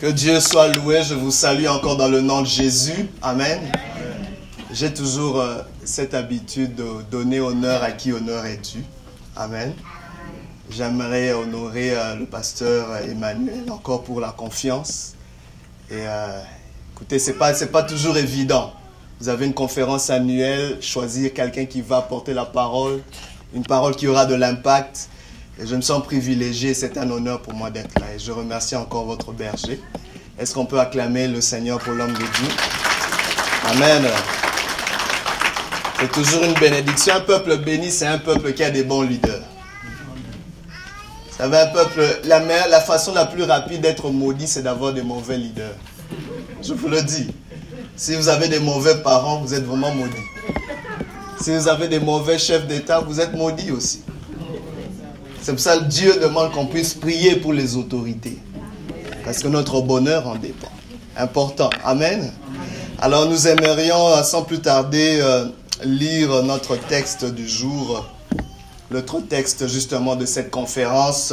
Que Dieu soit loué. Je vous salue encore dans le nom de Jésus. Amen. J'ai toujours euh, cette habitude de donner honneur à qui honneur est dû. Amen. J'aimerais honorer euh, le pasteur Emmanuel encore pour la confiance. Et euh, écoutez, c'est pas c'est pas toujours évident. Vous avez une conférence annuelle, choisir quelqu'un qui va porter la parole, une parole qui aura de l'impact. Et je me sens privilégié, c'est un honneur pour moi d'être là. Et je remercie encore votre berger. Est-ce qu'on peut acclamer le Seigneur pour l'homme de Dieu? Amen. C'est toujours une bénédiction. Un peuple béni, c'est un peuple qui a des bons leaders. Vous savez, un peuple, la, la façon la plus rapide d'être maudit, c'est d'avoir des mauvais leaders. Je vous le dis. Si vous avez des mauvais parents, vous êtes vraiment maudit. Si vous avez des mauvais chefs d'État, vous êtes maudit aussi. C'est pour ça que Dieu demande qu'on puisse prier pour les autorités. Parce que notre bonheur en dépend. Important. Amen. Alors nous aimerions, sans plus tarder, euh, lire notre texte du jour. Notre texte justement de cette conférence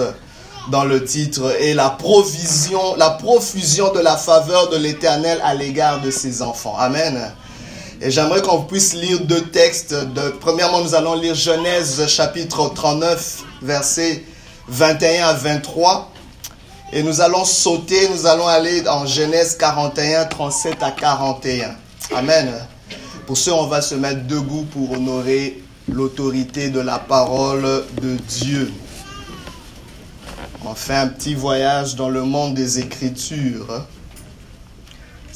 dans le titre est la provision, la profusion de la faveur de l'Éternel à l'égard de ses enfants. Amen. Et j'aimerais qu'on puisse lire deux textes. Premièrement, nous allons lire Genèse chapitre 39, versets 21 à 23. Et nous allons sauter, nous allons aller en Genèse 41, 37 à 41. Amen. Pour ce, on va se mettre debout pour honorer l'autorité de la parole de Dieu. On fait un petit voyage dans le monde des Écritures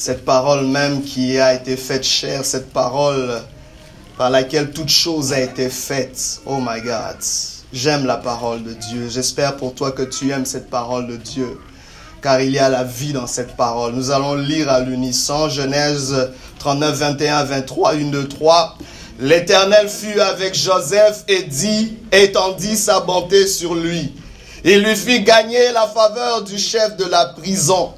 cette parole même qui a été faite chère, cette parole par laquelle toute chose a été faite. Oh my God. J'aime la parole de Dieu. J'espère pour toi que tu aimes cette parole de Dieu. Car il y a la vie dans cette parole. Nous allons lire à l'unisson Genèse 39, 21, 23, 1, 2, 3. L'Éternel fut avec Joseph et dit, étendit sa bonté sur lui. Il lui fit gagner la faveur du chef de la prison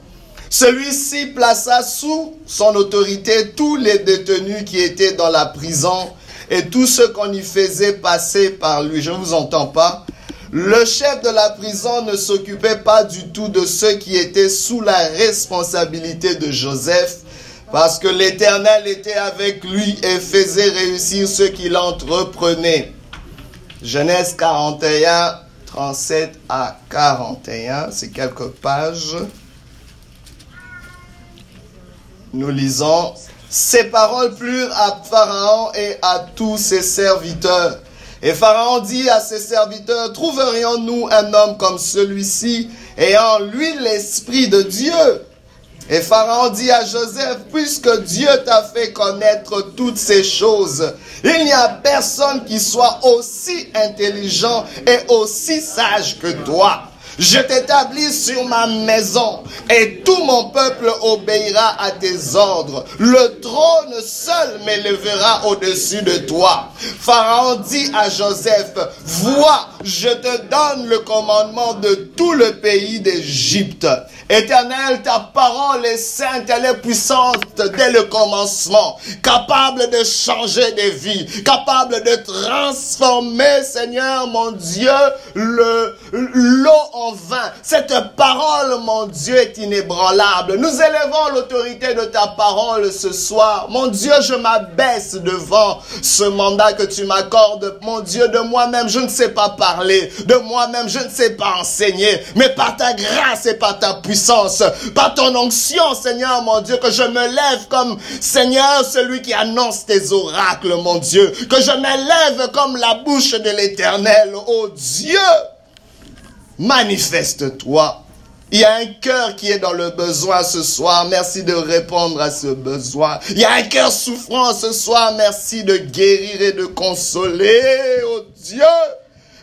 celui-ci plaça sous son autorité tous les détenus qui étaient dans la prison et tous ceux qu'on y faisait passer par lui. Je ne vous entends pas. Le chef de la prison ne s'occupait pas du tout de ceux qui étaient sous la responsabilité de Joseph, parce que l'Éternel était avec lui et faisait réussir ce qu'il entreprenait. Genèse 41, 37 à 41, c'est quelques pages nous lisons, ces paroles plurent à Pharaon et à tous ses serviteurs. Et Pharaon dit à ses serviteurs, trouverions-nous un homme comme celui-ci, ayant lui l'Esprit de Dieu? Et Pharaon dit à Joseph, puisque Dieu t'a fait connaître toutes ces choses, il n'y a personne qui soit aussi intelligent et aussi sage que toi. Je t'établis sur ma maison et tout mon peuple obéira à tes ordres. Le trône seul m'élèvera au-dessus de toi. Pharaon dit à Joseph, vois, je te donne le commandement de tout le pays d'Égypte. Éternel, ta parole est sainte, elle est puissante dès le commencement, capable de changer des vies, capable de transformer, Seigneur mon Dieu, le l'eau en vin. Cette parole, mon Dieu, est inébranlable. Nous élevons l'autorité de ta parole ce soir. Mon Dieu, je m'abaisse devant ce mandat que tu m'accordes. Mon Dieu, de moi-même, je ne sais pas parler. De moi-même, je ne sais pas enseigner. Mais par ta grâce et par ta puissance, par ton onction, Seigneur mon Dieu, que je me lève comme Seigneur, celui qui annonce tes oracles, mon Dieu, que je me lève comme la bouche de l'éternel, oh Dieu, manifeste-toi. Il y a un cœur qui est dans le besoin ce soir. Merci de répondre à ce besoin. Il y a un cœur souffrant ce soir. Merci de guérir et de consoler, oh Dieu.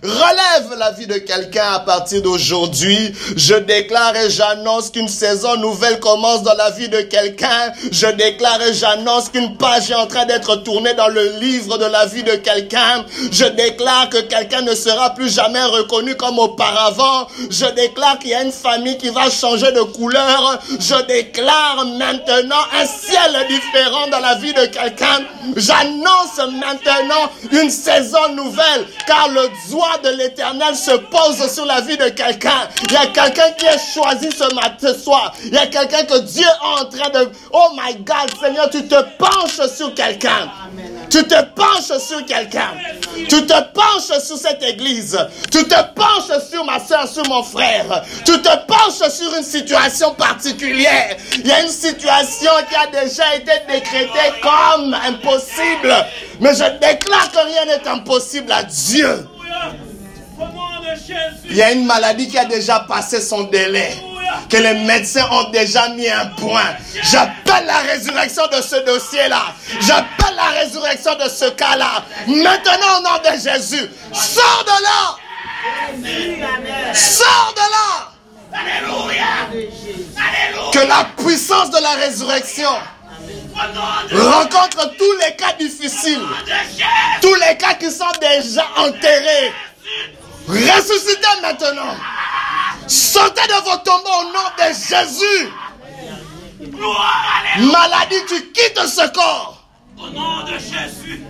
Relève la vie de quelqu'un à partir d'aujourd'hui. Je déclare et j'annonce qu'une saison nouvelle commence dans la vie de quelqu'un. Je déclare et j'annonce qu'une page est en train d'être tournée dans le livre de la vie de quelqu'un. Je déclare que quelqu'un ne sera plus jamais reconnu comme auparavant. Je déclare qu'il y a une famille qui va changer de couleur. Je déclare maintenant un ciel différent dans la vie de quelqu'un. J'annonce maintenant une saison nouvelle car le doigt gloire de l'éternel se pose sur la vie de quelqu'un. Il y a quelqu'un qui est choisi ce matin, ce soir. Il y a quelqu'un que Dieu est en train de... Oh my God, Seigneur, tu te penches sur quelqu'un. Tu te penches sur quelqu'un. Tu te penches sur cette église. Tu te penches sur ma soeur, sur mon frère. Tu te penches sur une situation particulière. Il y a une situation qui a déjà été décrétée comme impossible. Mais je déclare que rien n'est impossible à Dieu. Il y a une maladie qui a déjà passé son délai que les médecins ont déjà mis un point. J'appelle la résurrection de ce dossier-là. J'appelle la résurrection de ce cas-là. Maintenant, au nom de Jésus, sors de là. Sors de là. Alléluia. Que la puissance de la résurrection rencontre tous les cas difficiles, tous les cas qui sont déjà enterrés. Ressuscitez maintenant. Sortez de vos tombeaux au nom de Jésus. Maladie, tu quittes ce corps. Au nom de Jésus.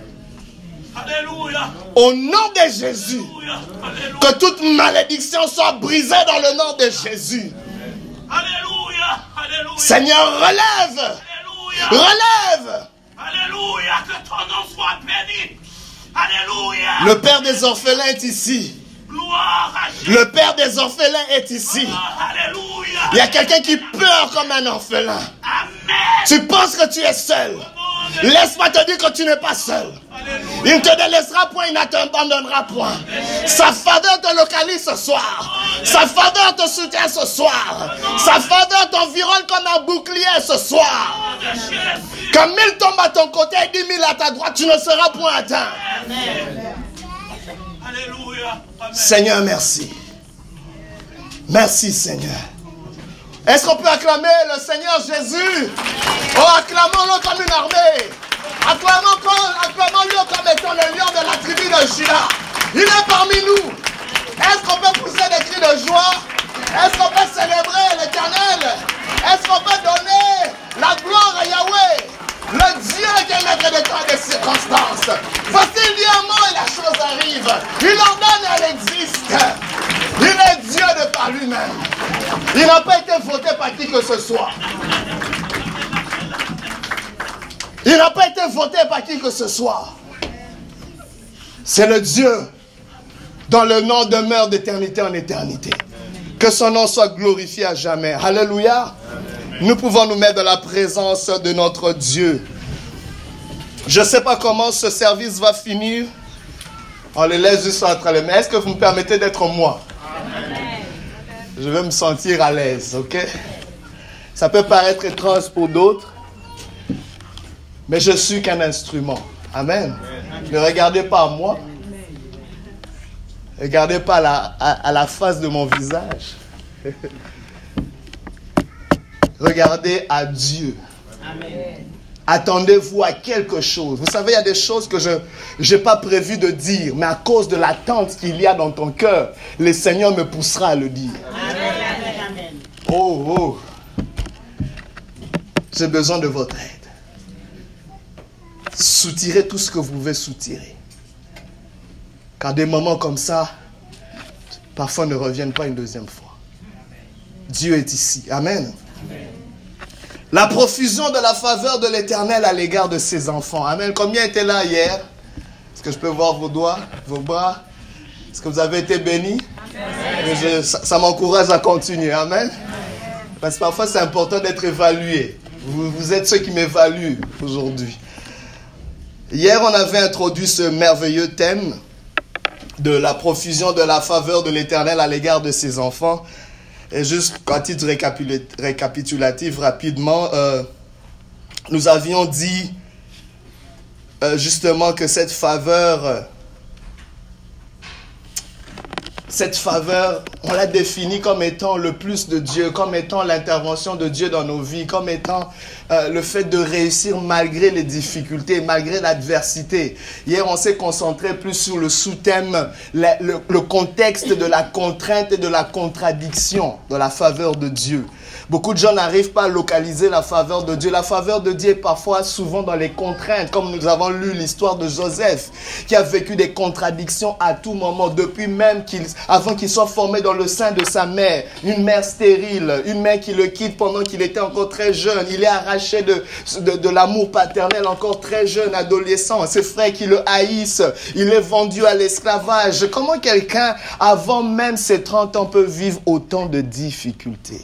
Alléluia. Au nom de Jésus. Que toute malédiction soit brisée dans le nom de Jésus. Alléluia. Alléluia. Seigneur, relève. Relève. Alléluia. Que ton nom soit béni. Alléluia. Le Père des orphelins est ici. Le Père des orphelins est ici. Il y a quelqu'un qui pleure comme un orphelin. Tu penses que tu es seul. Laisse-moi te dire que tu n'es pas seul. Il ne te délaissera point, il ne t'abandonnera point. Sa faveur te localise ce soir. Sa faveur te soutient ce soir. Sa faveur t'environne comme un bouclier ce soir. Quand mille tombent à ton côté et dix mille à ta droite, tu ne seras point atteint. Seigneur, merci. Merci, Seigneur. Est-ce qu'on peut acclamer le Seigneur Jésus? Oh, acclamons-le comme une armée. Acclamons-le comme étant le lion de la tribu de Judas. Il est parmi nous. Que ce soit. Il n'a pas été voté par qui que ce soit. C'est le Dieu dont le nom demeure d'éternité en éternité. Que son nom soit glorifié à jamais. Alléluia. Nous pouvons nous mettre dans la présence de notre Dieu. Je ne sais pas comment ce service va finir. On les laisse juste entre les mains. Est-ce que vous me permettez d'être moi? Je vais me sentir à l'aise, ok? Ça peut paraître étrange pour d'autres, mais je suis qu'un instrument. Amen. Ne regardez pas à moi. Regardez pas à la, à la face de mon visage. Regardez à Dieu. Attendez-vous à quelque chose. Vous savez, il y a des choses que je n'ai pas prévu de dire, mais à cause de l'attente qu'il y a dans ton cœur, le Seigneur me poussera à le dire. Amen. Oh, oh. J'ai besoin de votre aide. Soutirez tout ce que vous pouvez soutirer. Car des moments comme ça, parfois ne reviennent pas une deuxième fois. Dieu est ici. Amen. La profusion de la faveur de l'Éternel à l'égard de ses enfants. Amen. Combien étaient là hier? Est-ce que je peux voir vos doigts, vos bras? Est-ce que vous avez été bénis? Ça, m'encourage à continuer. Amen. Parce que parfois c'est important d'être évalué. Vous, êtes ceux qui m'évaluent aujourd'hui. Hier, on avait introduit ce merveilleux thème de la profusion de la faveur de l'Éternel à l'égard de ses enfants. Et juste à titre récapitulatif rapidement, euh, nous avions dit euh, justement que cette faveur cette faveur, on l'a définie comme étant le plus de Dieu, comme étant l'intervention de Dieu dans nos vies, comme étant euh, le fait de réussir malgré les difficultés, malgré l'adversité. Hier, on s'est concentré plus sur le sous-thème, le, contexte de la contrainte et de la contradiction, de la faveur de Dieu. Beaucoup de gens n'arrivent pas à localiser la faveur de Dieu. La faveur de Dieu est parfois souvent dans les contraintes, comme nous avons lu l'histoire de Joseph, qui a vécu des contradictions à tout moment, depuis même qu'il, avant qu'il soit formé dans le sein de sa mère, une mère stérile, une mère qui le quitte pendant qu'il était encore très jeune. Il est arraché de, de, de l'amour paternel encore très jeune, adolescent. Ses frères qui le haïssent. Il est vendu à l'esclavage. Comment quelqu'un, avant même ses 30 ans, peut vivre autant de difficultés?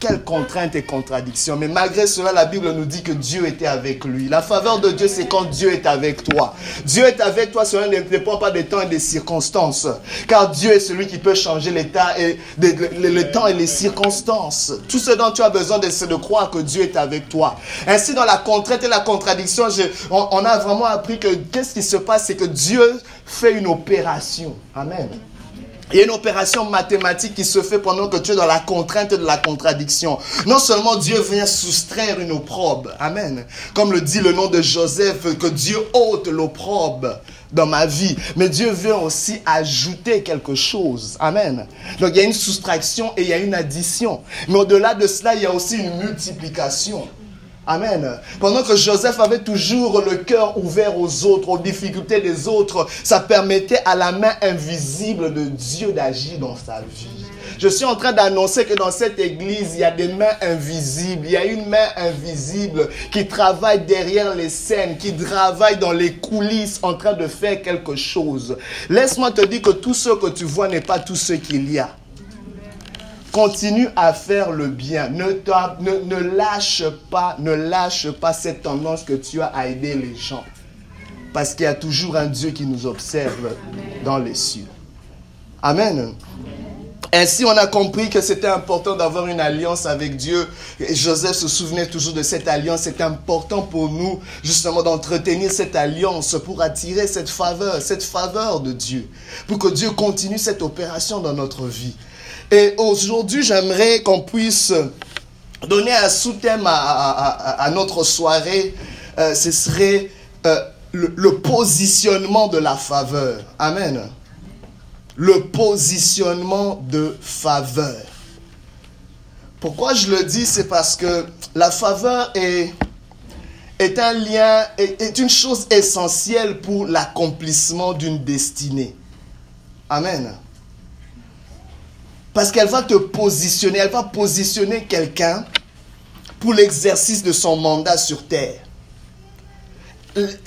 Quelle contrainte et contradiction. Mais malgré cela, la Bible nous dit que Dieu était avec lui. La faveur de Dieu, c'est quand Dieu est avec toi. Dieu est avec toi, cela ne dépend pas des temps et des circonstances. Car Dieu est celui qui peut changer l'état et le, temps et les circonstances. Tout ce dont tu as besoin, c'est de croire que Dieu est avec toi. Ainsi, dans la contrainte et la contradiction, on, on a vraiment appris que qu'est-ce qui se passe, c'est que Dieu fait une opération. Amen. Il y a une opération mathématique qui se fait pendant que tu es dans la contrainte de la contradiction. Non seulement Dieu vient soustraire une opprobe, Amen. Comme le dit le nom de Joseph, que Dieu ôte l'opprobe dans ma vie, mais Dieu vient aussi ajouter quelque chose. Amen. Donc il y a une soustraction et il y a une addition. Mais au-delà de cela, il y a aussi une multiplication. Amen. Pendant que Joseph avait toujours le cœur ouvert aux autres, aux difficultés des autres, ça permettait à la main invisible de Dieu d'agir dans sa vie. Je suis en train d'annoncer que dans cette église, il y a des mains invisibles. Il y a une main invisible qui travaille derrière les scènes, qui travaille dans les coulisses en train de faire quelque chose. Laisse-moi te dire que tout ce que tu vois n'est pas tout ce qu'il y a. Continue à faire le bien. Ne, lâche pas, ne lâche pas cette tendance que tu as à aider les gens. Parce qu'il y a toujours un Dieu qui nous observe dans les cieux. Amen. Ainsi, on a compris que c'était important d'avoir une alliance avec Dieu. Et Joseph se souvenait toujours de cette alliance. C'est important pour nous, justement, d'entretenir cette alliance pour attirer cette faveur, cette faveur de Dieu. Pour que Dieu continue cette opération dans notre vie. Et aujourd'hui, j'aimerais qu'on puisse donner un sous-thème à, notre soirée. Euh, ce serait euh, le, positionnement de la faveur. Amen. Le positionnement de faveur. Pourquoi je le dis? C'est parce que la faveur est, est un lien, est une chose essentielle pour l'accomplissement d'une destinée. Amen. Parce qu'elle va te positionner, elle va positionner quelqu'un pour l'exercice de son mandat sur terre.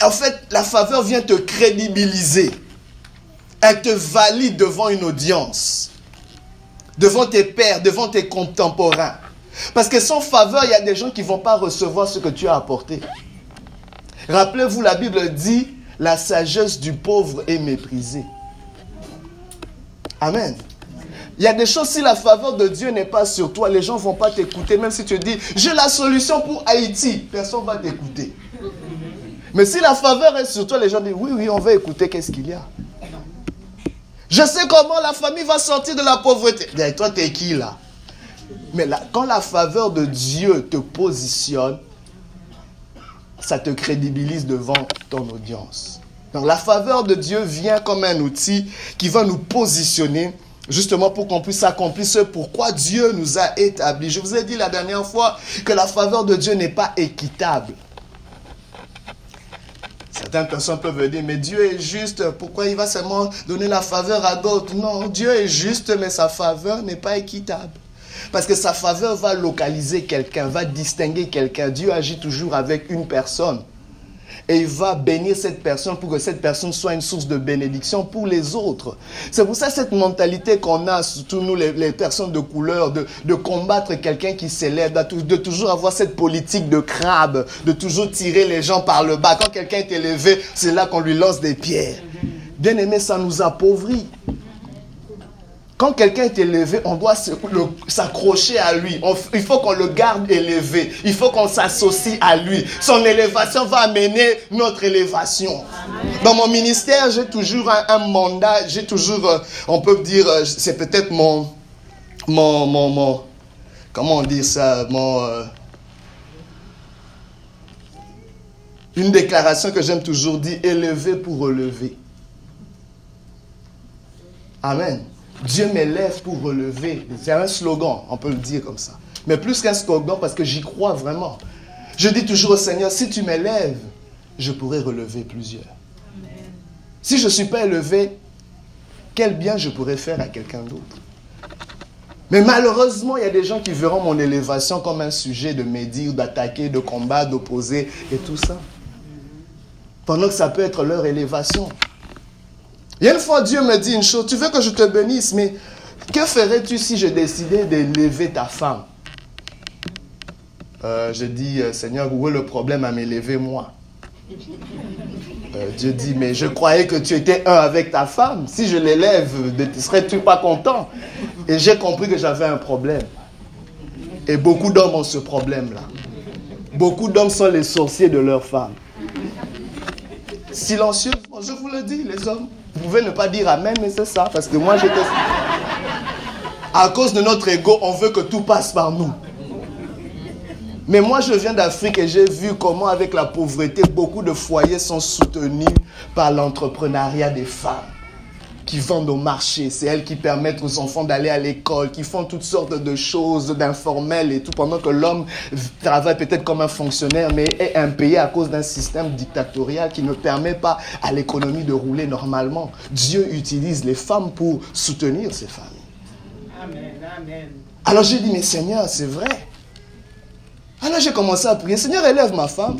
En fait, la faveur vient te crédibiliser. Elle te valide devant une audience, devant tes pères, devant tes contemporains. Parce que sans faveur, il y a des gens qui ne vont pas recevoir ce que tu as apporté. Rappelez-vous, la Bible dit, la sagesse du pauvre est méprisée. Amen. Il y a des choses, si la faveur de Dieu n'est pas sur toi, les gens ne vont pas t'écouter, même si tu dis, j'ai la solution pour Haïti, personne ne va t'écouter. Mais si la faveur est sur toi, les gens disent, oui, oui, on va écouter qu'est-ce qu'il y a? Je sais comment la famille va sortir de la pauvreté. Et toi, es qui là? Mais quand la faveur de Dieu te positionne, ça te crédibilise devant ton audience. Donc la faveur de Dieu vient comme un outil qui va nous positionner justement pour qu'on puisse accomplir ce pourquoi Dieu nous a établis. Je vous ai dit la dernière fois que la faveur de Dieu n'est pas équitable. Certaines personnes peuvent dire, mais Dieu est juste, pourquoi il va seulement donner la faveur à d'autres? Non, Dieu est juste, mais sa faveur n'est pas équitable. Parce que sa faveur va localiser quelqu'un, va distinguer quelqu'un. Dieu agit toujours avec une personne et il va bénir cette personne pour que cette personne soit une source de bénédiction pour les autres. C'est pour ça cette mentalité qu'on a, surtout nous les, personnes de couleur, de, de combattre quelqu'un qui s'élève, de toujours avoir cette politique de crabe, de toujours tirer les gens par le bas. Quand quelqu'un est élevé, c'est là qu'on lui lance des pierres. Bien aimé, ça nous appauvrit. Quand quelqu'un est élevé, on doit s'accrocher à lui. il faut qu'on le garde élevé. Il faut qu'on s'associe à lui. Son élévation va amener notre élévation. Dans mon ministère, j'ai toujours un, mandat. J'ai toujours, euh, on peut dire, euh, c'est peut-être mon, mon, mon, comment on dit ça, mon, euh, une déclaration que j'aime toujours dire, élever pour relever. Amen. Dieu m'élève pour relever. C'est un slogan, on peut le dire comme ça. Mais plus qu'un slogan parce que j'y crois vraiment. Je dis toujours au Seigneur, si tu m'élèves, je pourrai relever plusieurs. Si je ne suis pas élevé, quel bien je pourrais faire à quelqu'un d'autre? Mais malheureusement, il y a des gens qui verront mon élévation comme un sujet de médire, d'attaquer, de combat, d'opposer et tout ça. Pendant que ça peut être leur élévation. Il y a une fois, Dieu me dit une chose, tu veux que je te bénisse, mais que ferais-tu si je décidais d'élever ta femme? Euh, Je dis, euh, Seigneur, où est le problème à m'élever moi? Euh, Dieu dit, mais je croyais que tu étais un avec ta femme. Si je l'élève, ne serais-tu pas content? Et j'ai compris que j'avais un problème. Et beaucoup d'hommes ont ce problème-là. Beaucoup d'hommes sont les sorciers de leur femme. Silencieux, je vous le dis, les hommes. Vous pouvez ne pas dire Amen, mais c'est ça. Parce que moi, j'étais. À cause de notre ego, on veut que tout passe par nous. Mais moi, je viens d'Afrique et j'ai vu comment, avec la pauvreté, beaucoup de foyers sont soutenus par l'entrepreneuriat des femmes qui vendent au marché. C'est elles qui permettent aux enfants d'aller à l'école, qui font toutes sortes de choses d'informelles et tout, pendant que l'homme travaille peut-être comme un fonctionnaire, mais est impayé à cause d'un système dictatorial qui ne permet pas à l'économie de rouler normalement. Dieu utilise les femmes pour soutenir ces familles. Amen, amen. Alors j'ai dit, mais Seigneur, c'est vrai. Alors j'ai commencé à prier, Seigneur, élève ma femme.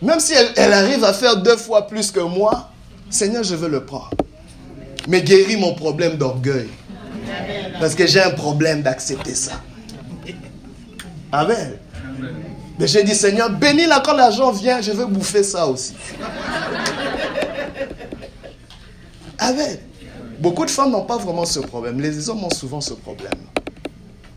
Même si elle, arrive à faire deux fois plus que moi, Seigneur, je veux le prendre. Mais guéris mon problème d'orgueil. Parce que j'ai un problème d'accepter ça. Amen. Mais j'ai dit, Seigneur, bénis-la quand l'argent vient, je veux bouffer ça aussi. Amen. Beaucoup de femmes n'ont pas vraiment ce problème. Les hommes ont souvent ce problème.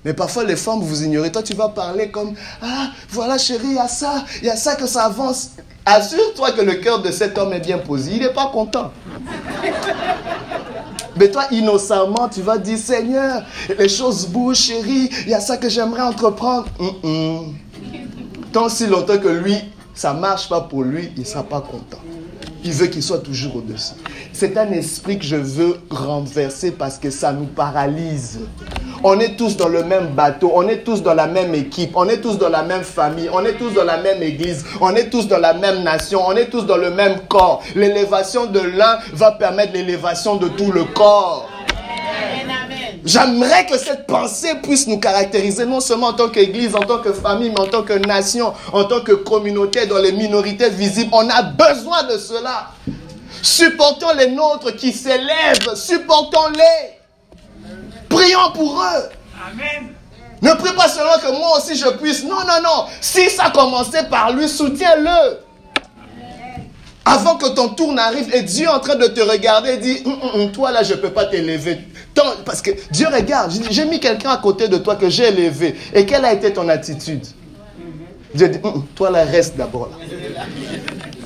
Mais parfois, les femmes, vous ignorez. Toi, tu vas parler comme Ah, voilà, chérie, il y a ça, il y a ça que ça avance. Assure-toi que le cœur de cet homme est bien posé. Il n'est pas content. Mais toi, innocemment, tu vas dire Seigneur, les choses bougent, chérie, il y a ça que j'aimerais entreprendre. Tant si longtemps que lui, ça ne marche pas pour lui, il ne sera pas content. Il veut qu'il soit toujours au-dessus. C'est un esprit que je veux renverser parce que ça nous paralyse. On est tous dans le même bateau, on est tous dans la même équipe, on est tous dans la même famille, on est tous dans la même église, on est tous dans la même nation, on est tous dans le même corps. L'élévation de l'un va permettre l'élévation de tout le corps. J'aimerais que cette pensée puisse nous caractériser non seulement en tant qu'Église, en tant que famille, mais en tant que nation, en tant que communauté dans les minorités visibles. On a besoin de cela. Supportons les nôtres qui s'élèvent, supportons-les. Prions pour eux. Amen. Ne prie pas seulement que moi aussi je puisse. Non, non, non. Si ça commençait par lui, soutiens-le. Avant que ton tour n'arrive et Dieu est en train de te regarder et dit, hum, hum, hum, toi là, je ne peux pas t'élever. Parce que Dieu regarde, j'ai mis quelqu'un à côté de toi que j'ai élevé. Et quelle a été ton attitude? Dieu dit, toi là, reste d'abord là.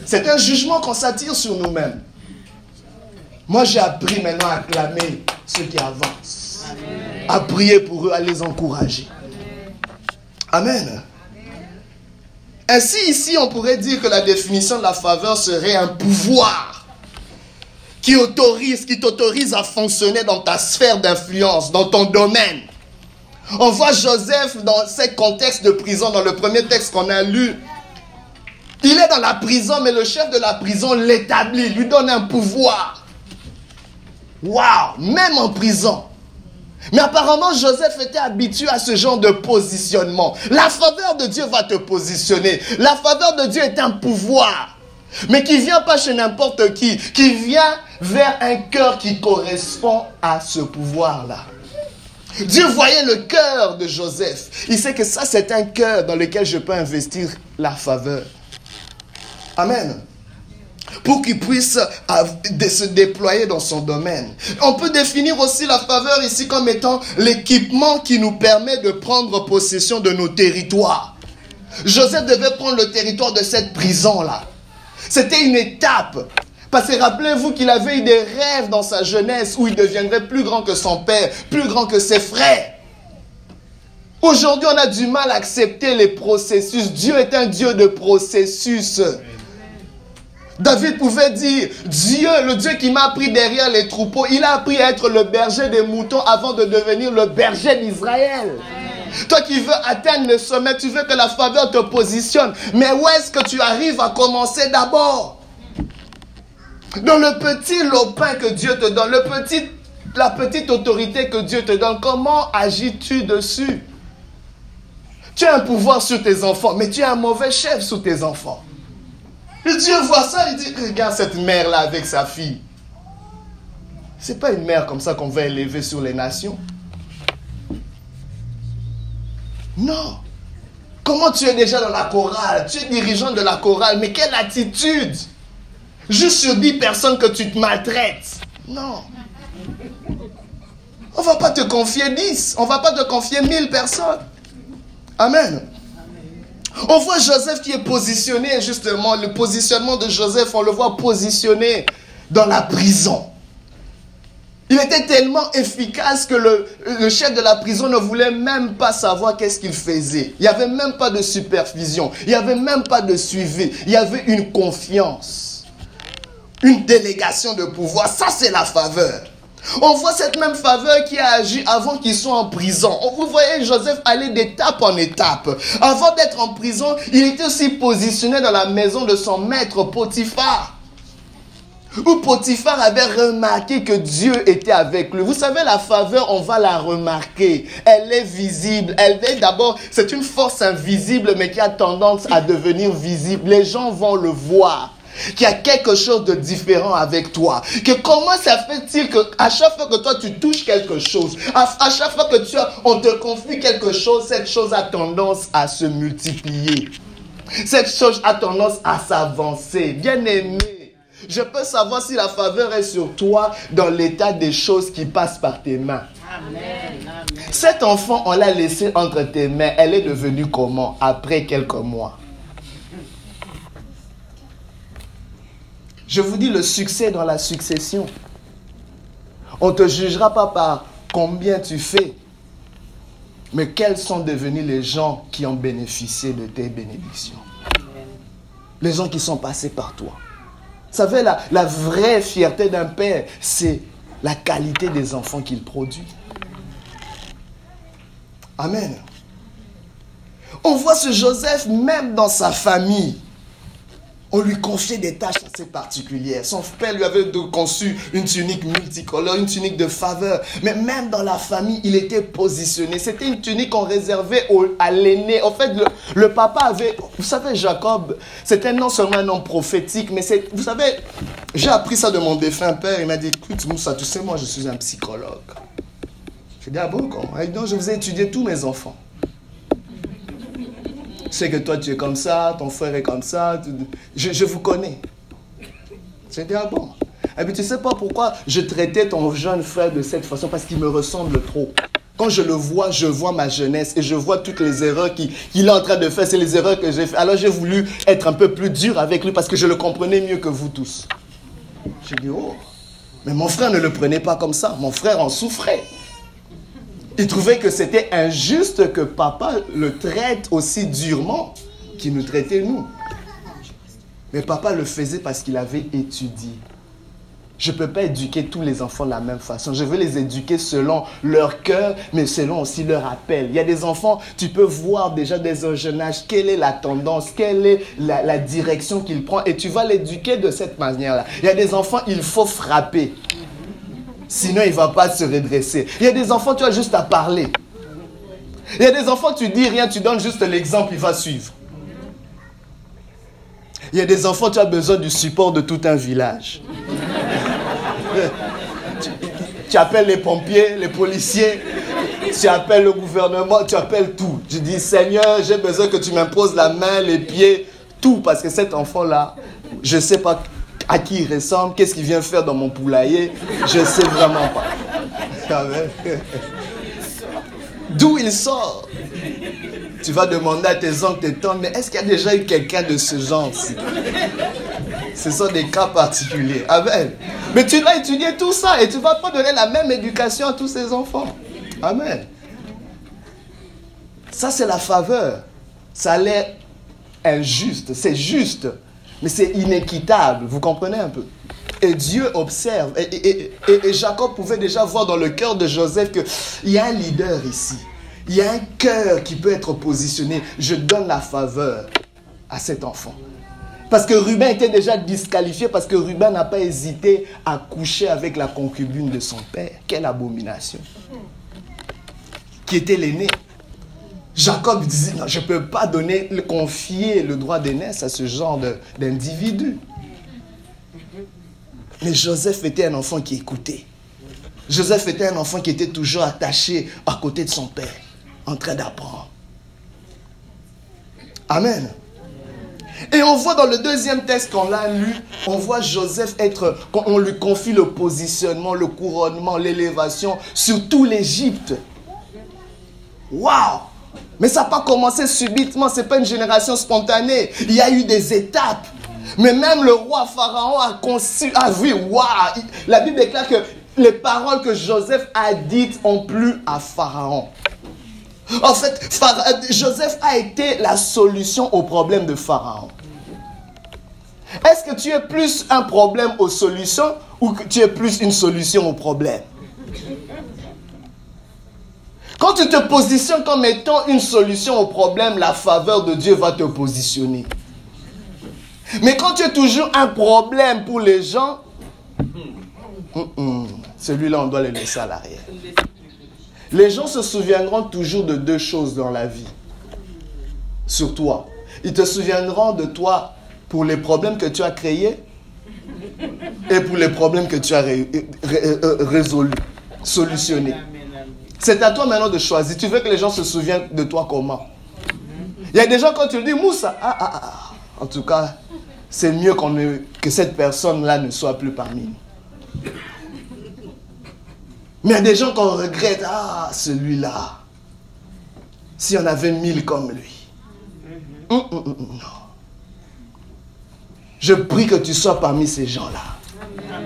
C'est un jugement qu'on s'attire sur nous-mêmes. Moi, j'ai appris maintenant à clamer ceux qui avancent, à prier pour eux, à les encourager. Amen. Ainsi, ici, on pourrait dire que la définition de la faveur serait un pouvoir qui autorise, qui t'autorise à fonctionner dans ta sphère d'influence, dans ton domaine. On voit Joseph dans ces contextes de prison, dans le premier texte qu'on a lu. Il est dans la prison, mais le chef de la prison l'établit, lui donne un pouvoir. Waouh, même en prison. Mais apparemment, Joseph était habitué à ce genre de positionnement. La faveur de Dieu va te positionner. La faveur de Dieu est un pouvoir. Mais qui vient pas chez n'importe qui. Qui vient vers un cœur qui correspond à ce pouvoir-là. Dieu voyait le cœur de Joseph. Il sait que ça, c'est un cœur dans lequel je peux investir la faveur. Amen pour qu'il puisse euh, se déployer dans son domaine. On peut définir aussi la faveur ici comme étant l'équipement qui nous permet de prendre possession de nos territoires. Joseph devait prendre le territoire de cette prison-là. C'était une étape. Parce que rappelez-vous qu'il avait eu des rêves dans sa jeunesse où il deviendrait plus grand que son père, plus grand que ses frères. Aujourd'hui, on a du mal à accepter les processus. Dieu est un Dieu de processus. David pouvait dire, Dieu, le Dieu qui m'a pris derrière les troupeaux, il a appris à être le berger des moutons avant de devenir le berger d'Israël. Toi qui veux atteindre le sommet, tu veux que la faveur te positionne. Mais où est-ce que tu arrives à commencer d'abord? Dans le petit lopin que Dieu te donne, le petit, la petite autorité que Dieu te donne, comment agis-tu dessus? Tu as un pouvoir sur tes enfants, mais tu es un mauvais chef sur tes enfants. Et Dieu voit ça, il dit, regarde cette mère-là avec sa fille. C'est pas une mère comme ça qu'on va élever sur les nations. Non. Comment tu es déjà dans la chorale? Tu es dirigeant de la chorale, mais quelle attitude? Juste sur 10 personnes que tu te maltraites. Non. On va pas te confier 10, on va pas te confier 1000 personnes. Amen. On voit Joseph qui est positionné, justement, le positionnement de Joseph, on le voit positionné dans la prison. Il était tellement efficace que le, chef de la prison ne voulait même pas savoir qu'est-ce qu'il faisait. Il n'y avait même pas de supervision. Il n'y avait même pas de suivi. Il y avait une confiance. Une délégation de pouvoir. Ça, c'est la faveur. On voit cette même faveur qui a agi avant qu'ils soient en prison. Vous voyez Joseph aller d'étape en étape. Avant d'être en prison, il était aussi positionné dans la maison de son maître Potiphar où Potiphar avait remarqué que Dieu était avec lui. Vous savez, la faveur, on va la remarquer. Elle est visible. Elle est d'abord, c'est une force invisible, mais qui a tendance à devenir visible. Les gens vont le voir qu'il y a quelque chose de différent avec toi. Que comment ça fait-il que à chaque fois que toi tu touches quelque chose, à, chaque fois que tu as, on te confie quelque chose, cette chose a tendance à se multiplier. Cette chose a tendance à s'avancer. Bien aimé, je peux savoir si la faveur est sur toi dans l'état des choses qui passent par tes mains. Cet enfant, on l'a laissé entre tes mains. Elle est devenue comment après quelques mois? Je vous dis le succès dans la succession. On ne te jugera pas par combien tu fais, mais quels sont devenus les gens qui ont bénéficié de tes bénédictions. Les gens qui sont passés par toi. Vous savez, la, la vraie fierté d'un père, c'est la qualité des enfants qu'il produit. Amen. On voit ce Joseph même dans sa famille on lui confiait des tâches assez particulières. Son père lui avait conçu une tunique multicolore, une tunique de faveur. Mais même dans la famille, il était positionné. C'était une tunique qu'on réservait à l'aîné. En fait, le, papa avait... Vous savez, Jacob, c'était non seulement un homme prophétique, mais c'est... Vous savez, j'ai appris ça de mon défunt père. Il m'a dit, écoute, Moussa, tu sais, moi, je suis un psychologue. J'ai dit, ah bon, comment? Donc, je vous ai étudié tous mes enfants sais que toi tu es comme ça, ton frère est comme ça, je, vous connais. J'ai dit, ah bon. Et puis tu sais pas pourquoi je traitais ton jeune frère de cette façon, parce qu'il me ressemble trop. Quand je le vois, je vois ma jeunesse et je vois toutes les erreurs qu'il est en train de faire. C'est les erreurs que j'ai fait. Alors j'ai voulu être un peu plus dur avec lui parce que je le comprenais mieux que vous tous. J'ai dit, oh, mais mon frère ne le prenait pas comme ça. Mon frère en souffrait. Il trouvait que c'était injuste que papa le traite aussi durement qu'il nous traitait nous. Mais papa le faisait parce qu'il avait étudié. Je ne peux pas éduquer tous les enfants de la même façon. Je veux les éduquer selon leur cœur, mais selon aussi leur appel. Il y a des enfants, tu peux voir déjà dès un jeune âge quelle est la tendance, quelle est la, la direction qu'il prend, et tu vas l'éduquer de cette manière-là. Il y a des enfants, il faut frapper. Sinon, il ne va pas se redresser. Il y a des enfants, tu as juste à parler. Il y a des enfants, tu dis rien, tu donnes juste l'exemple, il va suivre. Il y a des enfants, tu as besoin du support de tout un village. tu, appelles les pompiers, les policiers, tu appelles le gouvernement, tu appelles tout. Tu dis, Seigneur, j'ai besoin que tu m'imposes la main, les pieds, tout, parce que cet enfant-là, je ne sais pas à qui il ressemble, qu'est-ce qu'il vient faire dans mon poulailler, je ne sais vraiment pas. D'où il sort? Tu vas demander à tes oncles, tes tantes, mais est-ce qu'il y a déjà eu quelqu'un de ce genre-ci? Ce sont des cas particuliers. Amen. Mais tu vas étudier tout ça et tu vas pas donner la même éducation à tous ces enfants. Amen. Ça, c'est la faveur. Ça l'air injuste. C'est juste Mais c'est inéquitable, vous comprenez un peu et Dieu observe. Et, Jacob pouvait déjà voir dans le cœur de Joseph qu'il y a un leader ici. Il y a un cœur qui peut être positionné. Je donne la faveur à cet enfant. Parce que Ruben était déjà disqualifié, parce que Ruben n'a pas hésité à coucher avec la concubine de son père. Quelle abomination. Qui était l'aîné. Jacob disait, non, je ne peux pas donner, confier le droit d'aînesse à ce genre d'individu. Mais Joseph était un enfant qui écoutait. Joseph était un enfant qui était toujours attaché à côté de son père, en train d'apprendre. Amen. Et on voit dans le deuxième texte qu'on l'a lu, on voit Joseph être, on lui confie le positionnement, le couronnement, l'élévation sur tout l'Égypte. Waouh! Mais ça n'a pas commencé subitement, ce n'est pas une génération spontanée. Il y a eu des étapes. Mais même le roi Pharaon a conçu, a vu, waouh! La Bible déclare que les paroles que Joseph a dites ont plu à Pharaon. En fait, Joseph a été la solution au problème de Pharaon. Est-ce que tu es plus un problème aux solutions ou que tu es plus une solution au problème? Quand tu te positionnes comme étant une solution au problème, la faveur de Dieu va te positionner. Mais quand tu es toujours un problème pour les gens, celui-là, on doit le laisser à l'arrière. Les gens se souviendront toujours de deux choses dans la vie. Sur toi. Ils te souviendront de toi pour les problèmes que tu as créés et pour les problèmes que tu as euh, résolus, solutionnés. C'est à toi maintenant de choisir. Tu veux que les gens se souviennent de toi comment? Il y a des gens quand tu dis Moussa, ah, ah, ah, en tout cas, c'est mieux que cette personne-là ne soit plus parmi nous. Mais il y a des gens qu'on regrette, ah, celui-là, s'il y en avait mille comme lui. Hum, hum, hum, non. Je prie que tu sois parmi ces gens-là.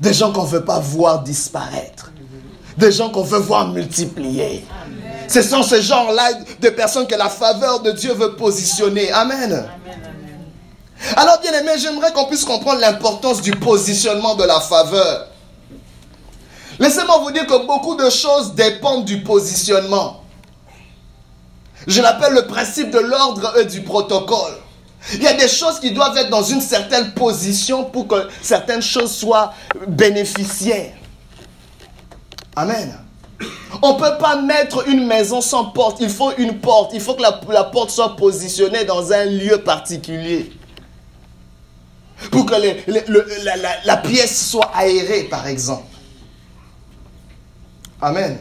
Des gens qu'on ne veut pas voir disparaître. Des gens qu'on veut voir multiplier. Ce sont ces gens-là de personnes que la faveur de Dieu veut positionner. Amen. Alors bien aimé, j'aimerais qu'on puisse comprendre l'importance du positionnement de la faveur. Laissez-moi vous dire que beaucoup de choses dépendent du positionnement. Je l'appelle le principe de l'ordre et du protocole. Il y a des choses qui doivent être dans une certaine position pour que certaines choses soient bénéficiaires. Amen. On ne peut pas mettre une maison sans porte. Il faut une porte. Il faut que la, porte soit positionnée dans un lieu particulier. Pour que la, pièce soit aérée, par exemple. Amen.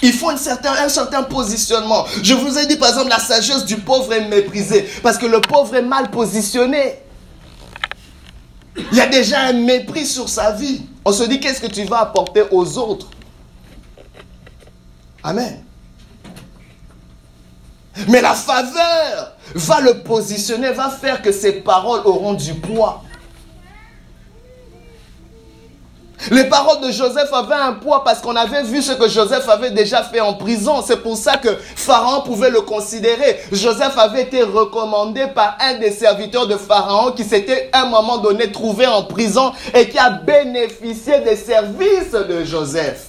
Il faut certain, un certain positionnement. Je vous ai dit par exemple, la sagesse du pauvre est méprisée. Parce que le pauvre est mal positionné. Il y a déjà un mépris sur sa vie. On se dit, qu'est-ce que tu vas apporter aux autres? Amen. Mais la faveur va le positionner, va faire que ses paroles auront du poids. Les paroles de Joseph avaient un poids parce qu'on avait vu ce que Joseph avait déjà fait en prison. C'est pour ça que Pharaon pouvait le considérer. Joseph avait été recommandé par un des serviteurs de Pharaon qui s'était à un moment donné trouvé en prison et qui a bénéficié des services de Joseph.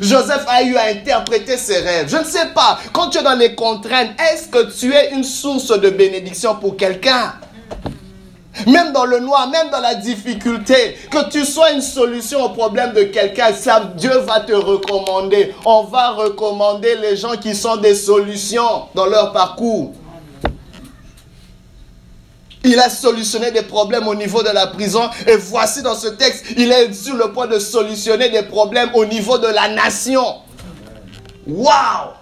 Joseph a eu à interpréter ses rêves. Je ne sais pas, quand tu es dans les contraintes, est-ce que tu es une source de bénédiction pour quelqu'un? Même dans le noir, même dans la difficulté, que tu sois une solution au problème de quelqu'un, Dieu va te recommander. On va recommander les gens qui sont des solutions dans leur parcours. Il a solutionné des problèmes au niveau de la prison. Et voici dans ce texte, il est sur le point de solutionner des problèmes au niveau de la nation. Waouh!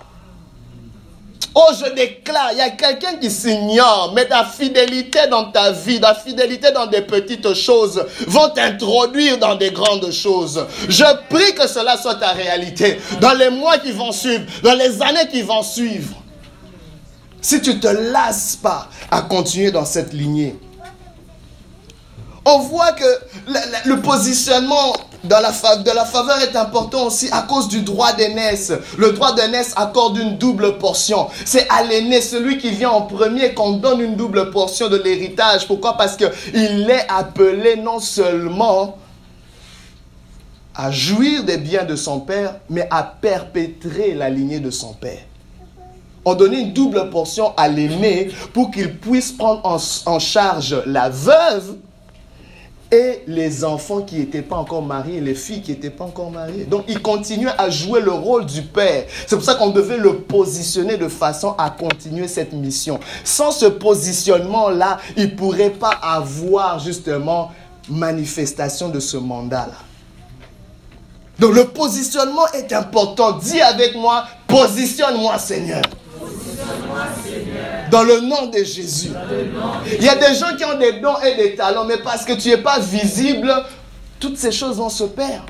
Oh, je déclare, il y a quelqu'un qui s'ignore, mais ta fidélité dans ta vie, ta fidélité dans des petites choses vont t'introduire dans des grandes choses. Je prie que cela soit ta réalité dans les mois qui vont suivre, dans les années qui vont suivre. Si tu te lasses pas à continuer dans cette lignée, on voit que le, positionnement dans la de la faveur est important aussi à cause du droit d'aînesse. Le droit d'aînesse accorde une double portion. C'est à l'aîné, celui qui vient en premier, qu'on donne une double portion de l'héritage. Pourquoi? Parce qu'il est appelé non seulement à jouir des biens de son père, mais à perpétrer la lignée de son père. On donnait une double portion à l'aîné pour qu'il puisse prendre en charge la veuve et les enfants qui n'étaient pas encore mariés, les filles qui n'étaient pas encore mariées. Donc il continuait à jouer le rôle du père. C'est pour ça qu'on devait le positionner de façon à continuer cette mission. Sans ce positionnement-là, il ne pourrait pas avoir justement manifestation de ce mandat-là. Donc le positionnement est important. Dis avec moi, positionne-moi Seigneur. Dans le nom de Jésus. Il y a des gens qui ont des dons et des talents, mais parce que tu n'es pas visible, toutes ces choses vont se perdre.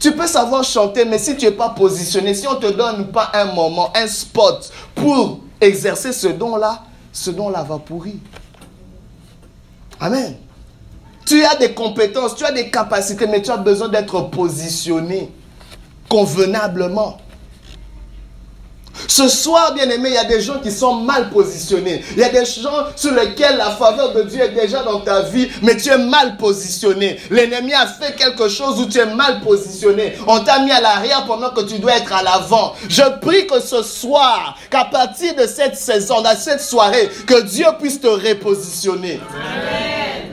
Tu peux savoir chanter, mais si tu n'es pas positionné, si on ne te donne pas un moment, un spot pour exercer ce don-là, ce don-là va pourrir. Amen. Tu as des compétences, tu as des capacités, mais tu as besoin d'être positionné convenablement. Ce soir, bien aimé, il y a des gens qui sont mal positionnés. Il y a des gens sur lesquels la faveur de Dieu est déjà dans ta vie, mais tu es mal positionné. L'ennemi a fait quelque chose où tu es mal positionné. On t'a mis à l'arrière pendant que tu dois être à l'avant. Je prie que ce soir, qu'à partir de cette saison, de cette soirée, que Dieu puisse te repositionner. Amen.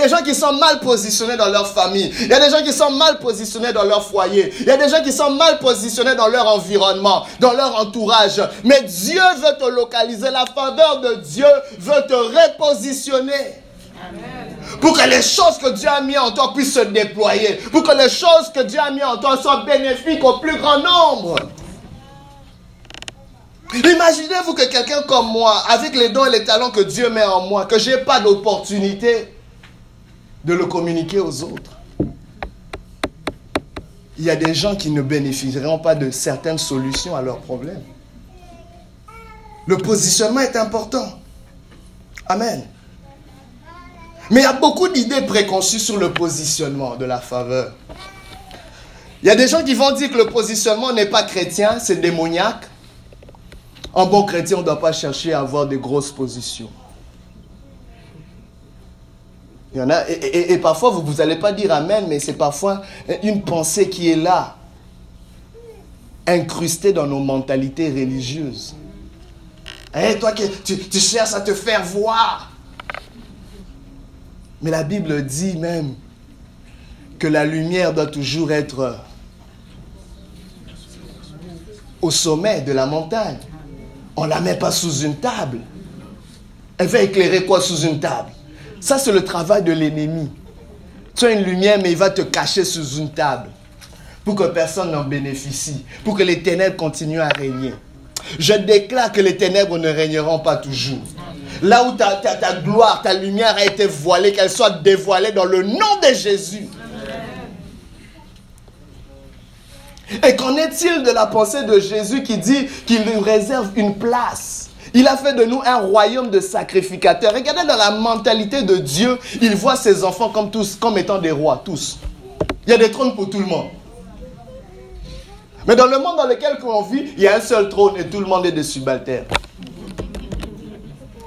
Des gens qui sont mal positionnés dans leur famille. Il y a des gens qui sont mal positionnés dans leur foyer. Il y a des gens qui sont mal positionnés dans leur environnement, dans leur entourage. Mais Dieu veut te localiser. La faveur de Dieu veut te repositionner. Pour que les choses que Dieu a mis en toi puissent se déployer. Pour que les choses que Dieu a mis en toi soient bénéfiques au plus grand nombre. Imaginez-vous que quelqu'un comme moi, avec les dons et les talents que Dieu met en moi, que je n'ai pas d'opportunité, de le communiquer aux autres. Il y a des gens qui ne bénéficieront pas de certaines solutions à leurs problèmes. Le positionnement est important. Amen. Mais il y a beaucoup d'idées préconçues sur le positionnement de la faveur. Il y a des gens qui vont dire que le positionnement n'est pas chrétien, c'est démoniaque. En bon chrétien, on ne doit pas chercher à avoir de grosses positions. Il y en a, et, parfois vous n'allez pas dire Amen, mais c'est parfois une pensée qui est là, incrustée dans nos mentalités religieuses. Et eh, toi, tu, tu cherches à te faire voir. Mais la Bible dit même que la lumière doit toujours être au sommet de la montagne. On ne la met pas sous une table. Elle va éclairer quoi sous une table? Ça, c'est le travail de l'ennemi. Tu as une lumière, mais il va te cacher sous une table pour que personne n'en bénéficie, pour que les ténèbres continuent à régner. Je déclare que les ténèbres ne régneront pas toujours. Là où ta, gloire, ta lumière a été voilée, qu'elle soit dévoilée dans le nom de Jésus. Et qu'en est-il de la pensée de Jésus qui dit qu'il nous réserve une place il a fait de nous un royaume de sacrificateurs. Regardez dans la mentalité de Dieu, il voit ses enfants comme tous, comme étant des rois, tous. Il y a des trônes pour tout le monde. Mais dans le monde dans lequel on vit, il y a un seul trône et tout le monde est des subalternes.